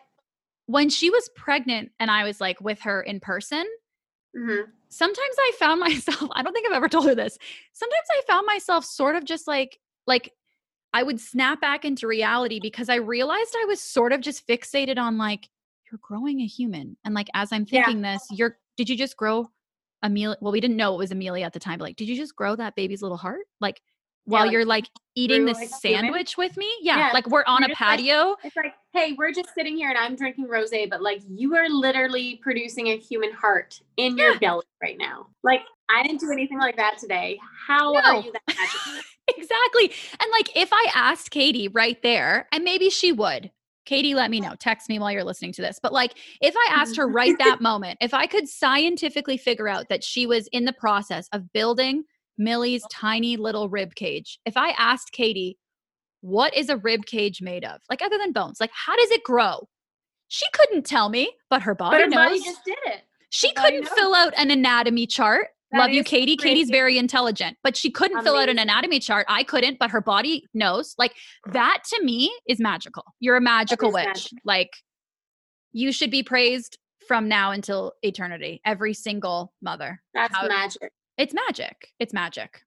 when she was pregnant and I was like with her in person, mm-hmm sometimes I found myself, I don't think I've ever told her this. Sometimes I found myself sort of just like, like I would snap back into reality because I realized I was sort of just fixated on like, you're growing a human. And like, as I'm thinking yeah. this, you're, did you just grow Amelia? Well, we didn't know it was Amelia at the time, but like, did you just grow that baby's little heart? Like, while yeah, you're like eating this like sandwich with me. Yeah, yeah, like we're on a patio. Like, it's like, hey, we're just sitting here and I'm drinking rosé, but like you are literally producing a human heart in yeah. your belly right now. Like I didn't do anything like that today. How no. are you that magical? exactly. And like if I asked Katie right there, and maybe she would. Katie, let me know. Text me while you're listening to this. But like, if I asked her mm-hmm. right that moment, if I could scientifically figure out that she was in the process of building Millie's tiny little rib cage. If I asked Katie, what is a rib cage made of? Like other than bones, like how does it grow? She couldn't tell me, but her body but her knows. Body just did it. She couldn't fill out an anatomy chart. That Love you, Katie. Crazy. Katie's very intelligent, but she couldn't Amazing. fill out an anatomy chart. I couldn't, but her body knows. Like that to me is magical. You're a magical witch. Magic. Like you should be praised from now until eternity. Every single mother. That's How, magic. It's magic. It's magic.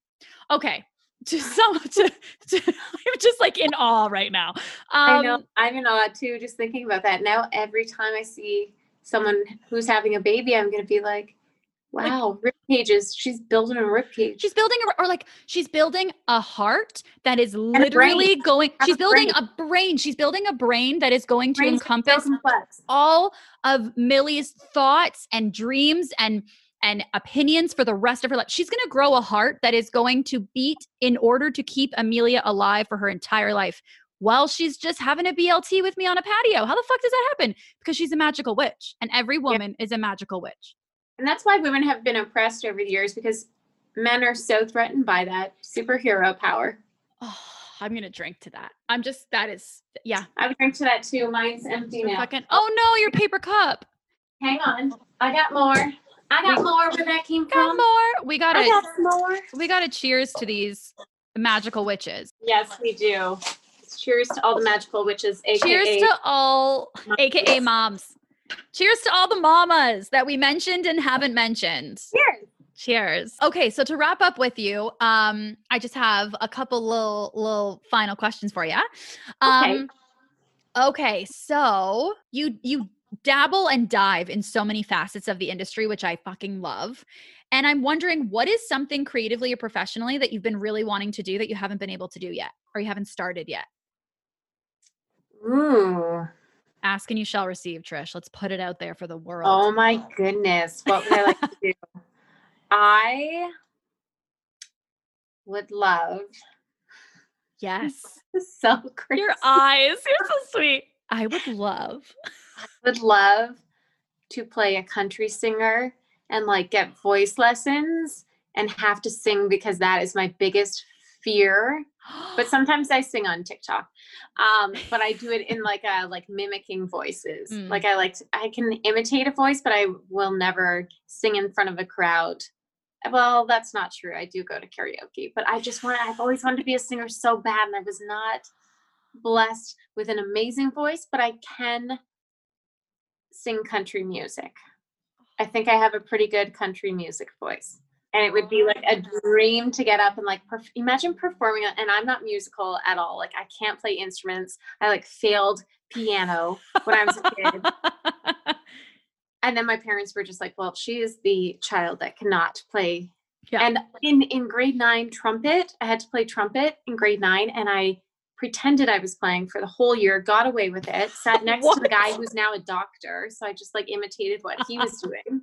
Okay. To some, to, to, I'm just like in awe right now. Um, I know. Um, I'm in awe too, just thinking about that. Now, every time I see someone who's having a baby, I'm going to be like, wow, rib cages. She's building a rib cage. She's building a, or like she's building a heart that is literally going. she's building brain. a brain. She's building a brain that is going to Brain's encompass all of Millie's thoughts and dreams and and opinions for the rest of her life. She's going to grow a heart that is going to beat in order to keep Amelia alive for her entire life while she's just having a BLT with me on a patio. How the fuck does that happen? Because she's a magical witch and every woman yeah. is a magical witch. And that's why women have been oppressed over the years because men are so threatened by that superhero power. Oh, I'm going to drink to that. I'm just, that is, yeah. I would drink to that too. Mine's empty now. Fucking, oh no, your paper cup. Hang on. I got more. I got more where that came from. more. We got to more. We got to cheers to these magical witches. Yes, we do. Cheers to all the magical witches. AKA cheers to all, moms. aka moms. Cheers to all the mamas that we mentioned and haven't mentioned. Cheers. Cheers. Okay, so to wrap up with you, um, I just have a couple little little final questions for you. Um, okay. Okay, so you you dabble and dive in so many facets of the industry, which I fucking love. And I'm wondering what is something creatively or professionally that you've been really wanting to do that you haven't been able to do yet or you haven't started yet? Ooh. Ask and you shall receive, Trish. Let's put it out there for the world. Oh my goodness. What would I like to do? I would love. Yes. so crazy. Your eyes. You're so sweet. I would love. I would love to play a country singer and like get voice lessons and have to sing because that is my biggest fear. But sometimes I sing on TikTok. Um, but I do it in like a like mimicking voices. Mm. Like I like to, I can imitate a voice, but I will never sing in front of a crowd. Well, that's not true. I do go to karaoke, but I just want I've always wanted to be a singer so bad and I was not blessed with an amazing voice, but I can sing country music. I oh. think I have a pretty good country music voice. And it would be like a oh. dream to get up and like perf- imagine performing. And I'm not musical at all. Like I can't play instruments. I like failed piano when I was a kid. and then my parents were just like, well, she is the child that cannot play. Yeah. And in in grade nine, trumpet, I had to play trumpet in grade nine, and I pretended I was playing for the whole year, got away with it, sat next to the guy who's now a doctor. So I just like imitated what he was doing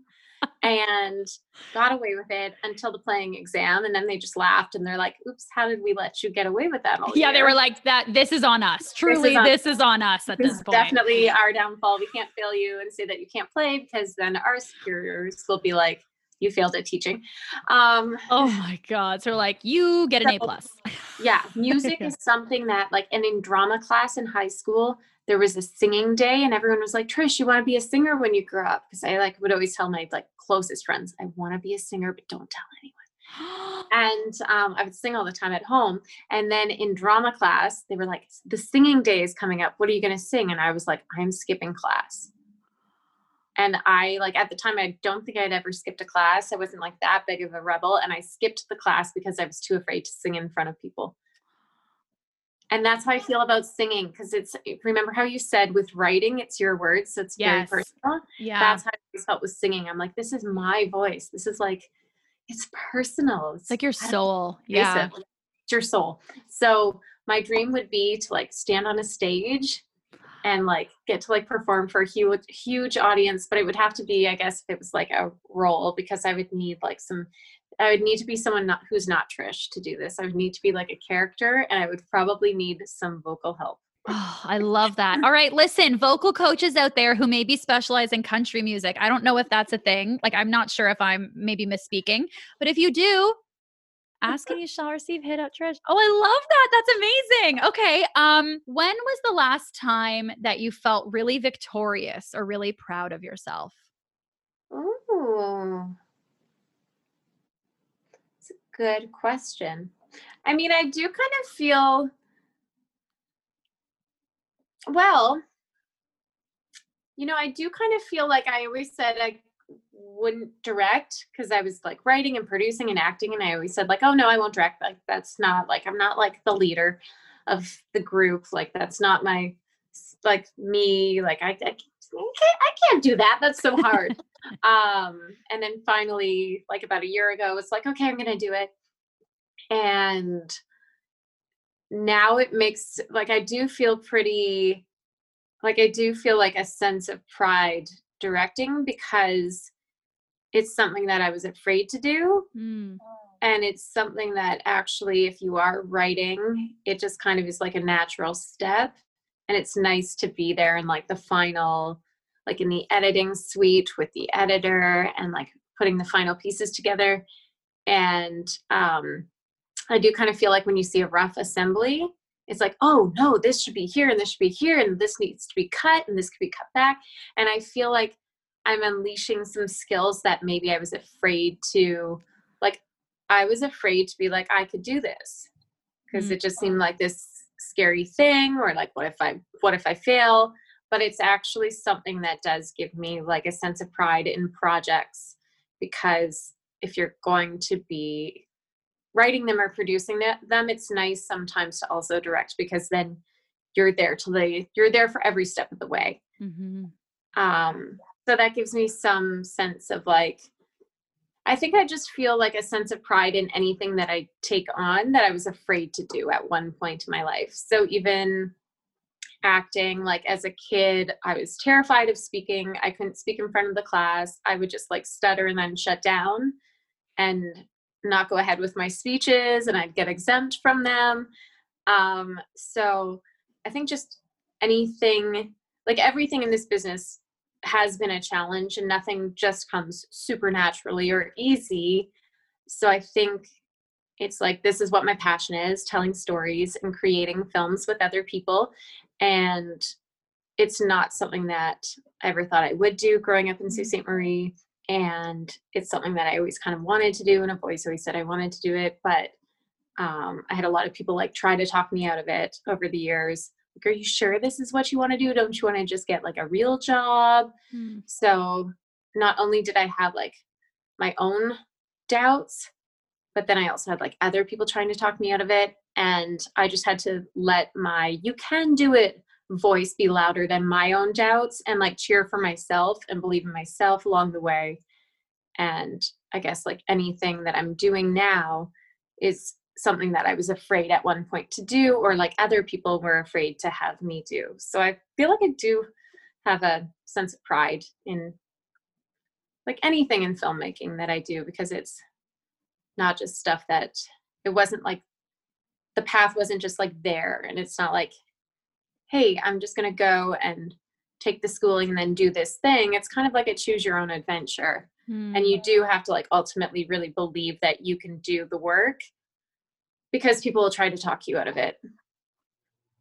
and got away with it until the playing exam. And then they just laughed and they're like, oops, how did we let you get away with that all yeah, they were like that. This is on us. Truly, on- this is on us at this this point. definitely our downfall. We can't fail you and say that you can't play because then our superiors will be like, you failed at teaching. Um, Oh my god! So like, you get an A plus. yeah, music Yeah. is something that like, and in drama class in high school, there was a singing day, and everyone was like, "Trish, you want to be a singer when you grow up?" Because I like would always tell my like closest friends, "I want to be a singer, but don't tell anyone." and um, I would sing all the time at home. And then in drama class, they were like, "The singing day is coming up. What are you going to sing?" And I was like, "I'm skipping class." And I like at the time, I don't think I'd ever skipped a class. I wasn't like that big of a rebel, and I skipped the class because I was too afraid to sing in front of people. And that's how I feel about singing because it's eh, remember how you said with writing, it's your words, so it's very personal yeah. that's how I felt with singing. I'm like, this is my voice. This is like, it's personal. It's It's like your soul. Yeah. It's your soul. So my dream would be to like stand on a stage and like get to like perform for a huge huge audience but it would have to be i guess if it was like a role because i would need like some i would need to be someone not who's not trish to do this i would need to be like a character and i would probably need some vocal help Oh, I love that. All right, listen, vocal coaches out there who maybe specialize in country music. I don't know if that's a thing. Like, I'm not sure if I'm maybe misspeaking, but if you do, ask and you shall receive. Hit up Trish. Oh, I love that. That's amazing. Okay. Um, when was the last time that you felt really victorious or really proud of yourself? Ooh. It's a good question. I mean, I do kind of feel well, you know, I do kind of feel like I always said I wouldn't direct because I was like writing and producing and acting, and I always said, like, oh no, I won't direct. Like, that's not like I'm not like the leader of the group. Like, that's not my like me. Like, I, I, can't, I can't do that. That's so hard um and then finally like about a year ago it's like okay i'm gonna do it and now it makes like i do feel pretty like i do feel like a sense of pride directing because it's something that i was afraid to do. Mm, and it's something that actually if you are writing it just kind of is like a natural step. And it's nice to be there in like the final like in the editing suite with the editor and like putting the final pieces together. And um i do kind of feel like when you see a rough assembly it's like oh no this should be here and this should be here and this needs to be cut and this could be cut back. And i feel like i'm unleashing some skills that maybe i was afraid to like i was afraid to be like i could do this because Mm. it just seemed like this scary thing or like what if i what if i fail but it's actually something that does give me like a sense of pride in projects because if you're going to be writing them or producing them it's nice sometimes to also direct because then you're there till they you're there for every step of the way mhm. um so that gives me some sense of like i think i just feel like a sense of pride in anything that i take on that i was afraid to do at one point in my life so even acting. Like as a kid, I was terrified of speaking. I couldn't speak in front of the class. I would just like stutter and then shut down and not go ahead with my speeches and I'd get exempt from them. Um, so I think just anything, like everything in this business has been a challenge and nothing just comes supernaturally or easy. So I think it's like this is what my passion is telling stories and creating films with other people. And it's not something that I ever thought I would do growing up in Sault Ste. Marie. And it's something that I always kind of wanted to do. And I've always, always said I wanted to do it. But um, I had a lot of people like try to talk me out of it over the years like are you sure this is what you want to do? Don't you want to just get like a real job? Hmm. so not only did i have like my own doubts but then i also had like other people trying to talk me out of it and i just had to let my you can do it voice be louder than my own doubts and like cheer for myself and believe in myself along the way. And i guess like anything that i'm doing now is something that I was afraid at one point to do, or like other people were afraid to have me do. So I feel like I do have a sense of pride in like anything in filmmaking that I do because it's not just stuff that it wasn't like the path wasn't just like there and it's not like hey i'm just going to go and take the schooling and then do this thing it's kind of like a choose your own adventure mm. and you hmm. do have to like ultimately really believe that you can do the work because people will try to talk you out of it.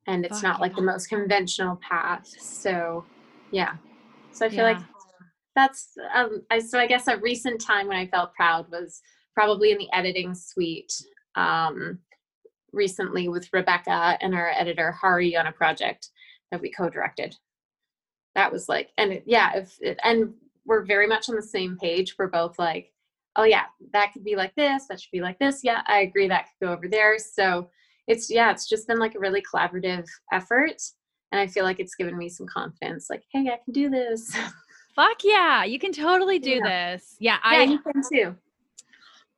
And it's not like the most conventional path so yeah. So i feel yeah. like that's um I, so i guess a recent time when i felt proud was probably in the editing suite um recently with Rebeka and our editor hari on a project that we co-directed. That was like and it, yeah if it, and we're very much on the same page. We're both like oh yeah, that could be like this, that should be like this. Yeah, I agree that could go over there. So it's yeah, it's just been like a really collaborative effort. And I feel like it's given me some confidence, like, hey, I can do this. Fuck yeah, you can totally do yeah. this. Yeah, I yeah, you can too.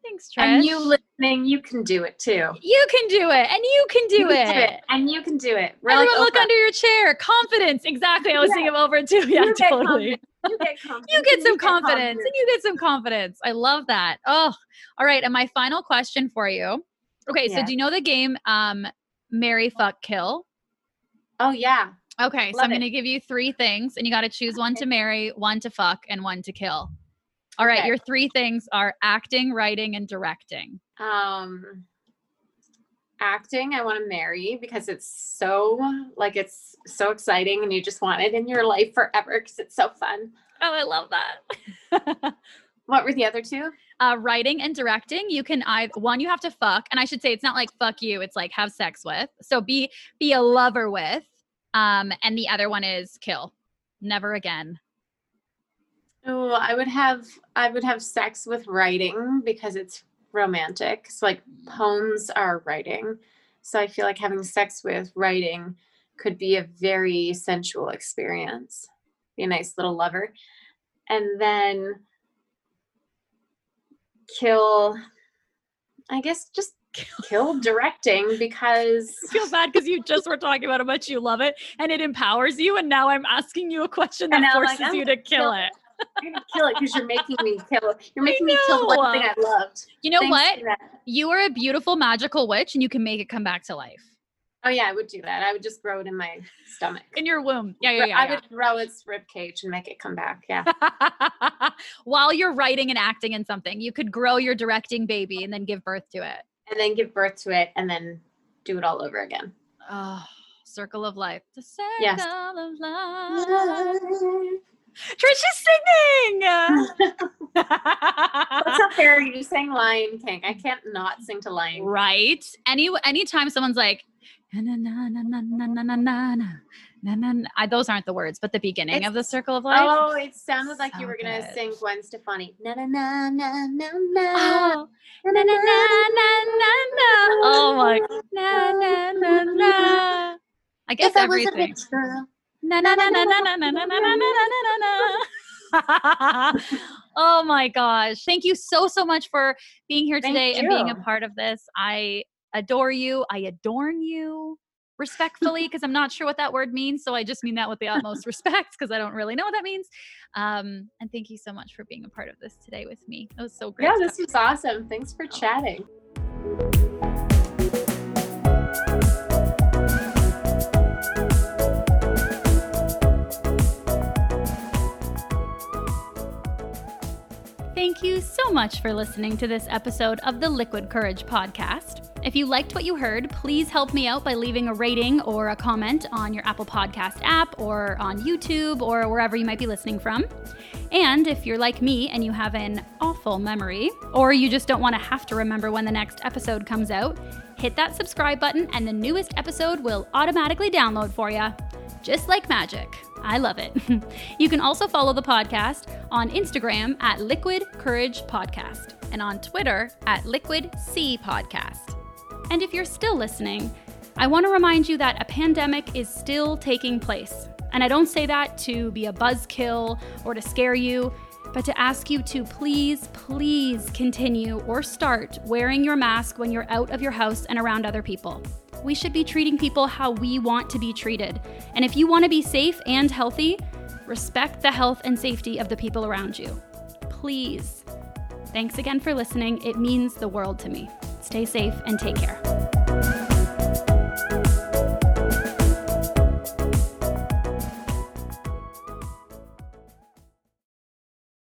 Thanks, Trish. And you listening, you can do it too. You can do it, and you can do, you it. Can do it. and you can do it. We're Everyone, like, look under your chair. Confidence, exactly. I was yeah. thinking over it too. Yeah, totally you get confidence. you get some you confidence, get and you get some confidence. I love that. Oh, all right. And my final question for you. Okay, yeah. so do you know the game um Marry Fuck Kill? Oh yeah. Okay, love so I'm going to give you three things and you got to choose one to marry, one to fuck, and one to kill. All right, okay. your three things are acting, writing, and directing. Um acting I want to marry because it's so like it's so exciting and you just want it in your life forever because it's so fun. Oh, I love that. what were the other two? Uh, writing and directing. You can either one you have to fuck, and I should say it's not like fuck you. It's like have sex with. So be be a lover with. Um, and the other one is kill. Never again. Oh, I would have I would have sex with writing because it's romantic. So like poems are writing. So I feel like having sex with writing could be a very sensual experience. Be a nice little lover. And then kill I guess just kill directing because I feel bad because you just were talking about how much you love it and it empowers you and now I'm asking you a question that forces like, you to kill, kill it. I'm gonna kill it because you're making me kill. You're making me kill one thing I loved. You know Thanks what? You are a beautiful magical witch, and you can make it come back to life. Oh yeah, I would do that. I would just grow it in my stomach. In your womb. Yeah, yeah, yeah. I yeah. would grow its rib cage and make it come back. Yeah. While you're writing and acting in something, you could grow your directing baby and then give birth to it. And then give birth to it and then do it all over again. Oh, circle of life. The circle yes. of life. Trisha's singing. What's up, Harry? You sang Lion King. I can't not sing to Lion King. Right. Any anytime someone's like, na na na na na na na na na na na I, those aren't the words, but the beginning it's, of the circle of life. Oh, it sounded like so you were gonna good. sing Gwen Stefani. Na na na na na na. Oh, na na na na na na. Oh my. Na na na na. I guess if everything. I was a bitch girl, na na na na na na na na na na na na oh my gosh. Thank you so, so much for being here today and being a part of this. I adore you. I adorn you. respectfully because I'm not sure what that word means. So I just mean that with the utmost respect because I don't really know what that means. Um, and thank you so much for being a part of this today with me. It was so great. Yeah, this was awesome. Thanks for chatting. Thank you so much for listening to this episode of the Liquid Courage podcast. If you liked what you heard, please help me out by leaving a rating or a comment on your Apple Podcast app or on YouTube or wherever you might be listening from. And if you're like me and you have an awful memory, or you just don't want to have to remember when the next episode comes out, hit that subscribe button and the newest episode will automatically download for you. Just like magic. I love it. you can also follow the podcast on Instagram at Liquid Courage Podcast and on Twitter at Liquid C Podcast. And if you're still listening, I want to remind you that a pandemic is still taking place. And I don't say that to be a buzzkill or to scare you, but to ask you to please, please continue or start wearing your mask when you're out of your house and around other people. We should be treating people how we want to be treated. And if you want to be safe and healthy, respect the health and safety of the people around you. Please. Thanks again for listening. It means the world to me. Stay safe and take care.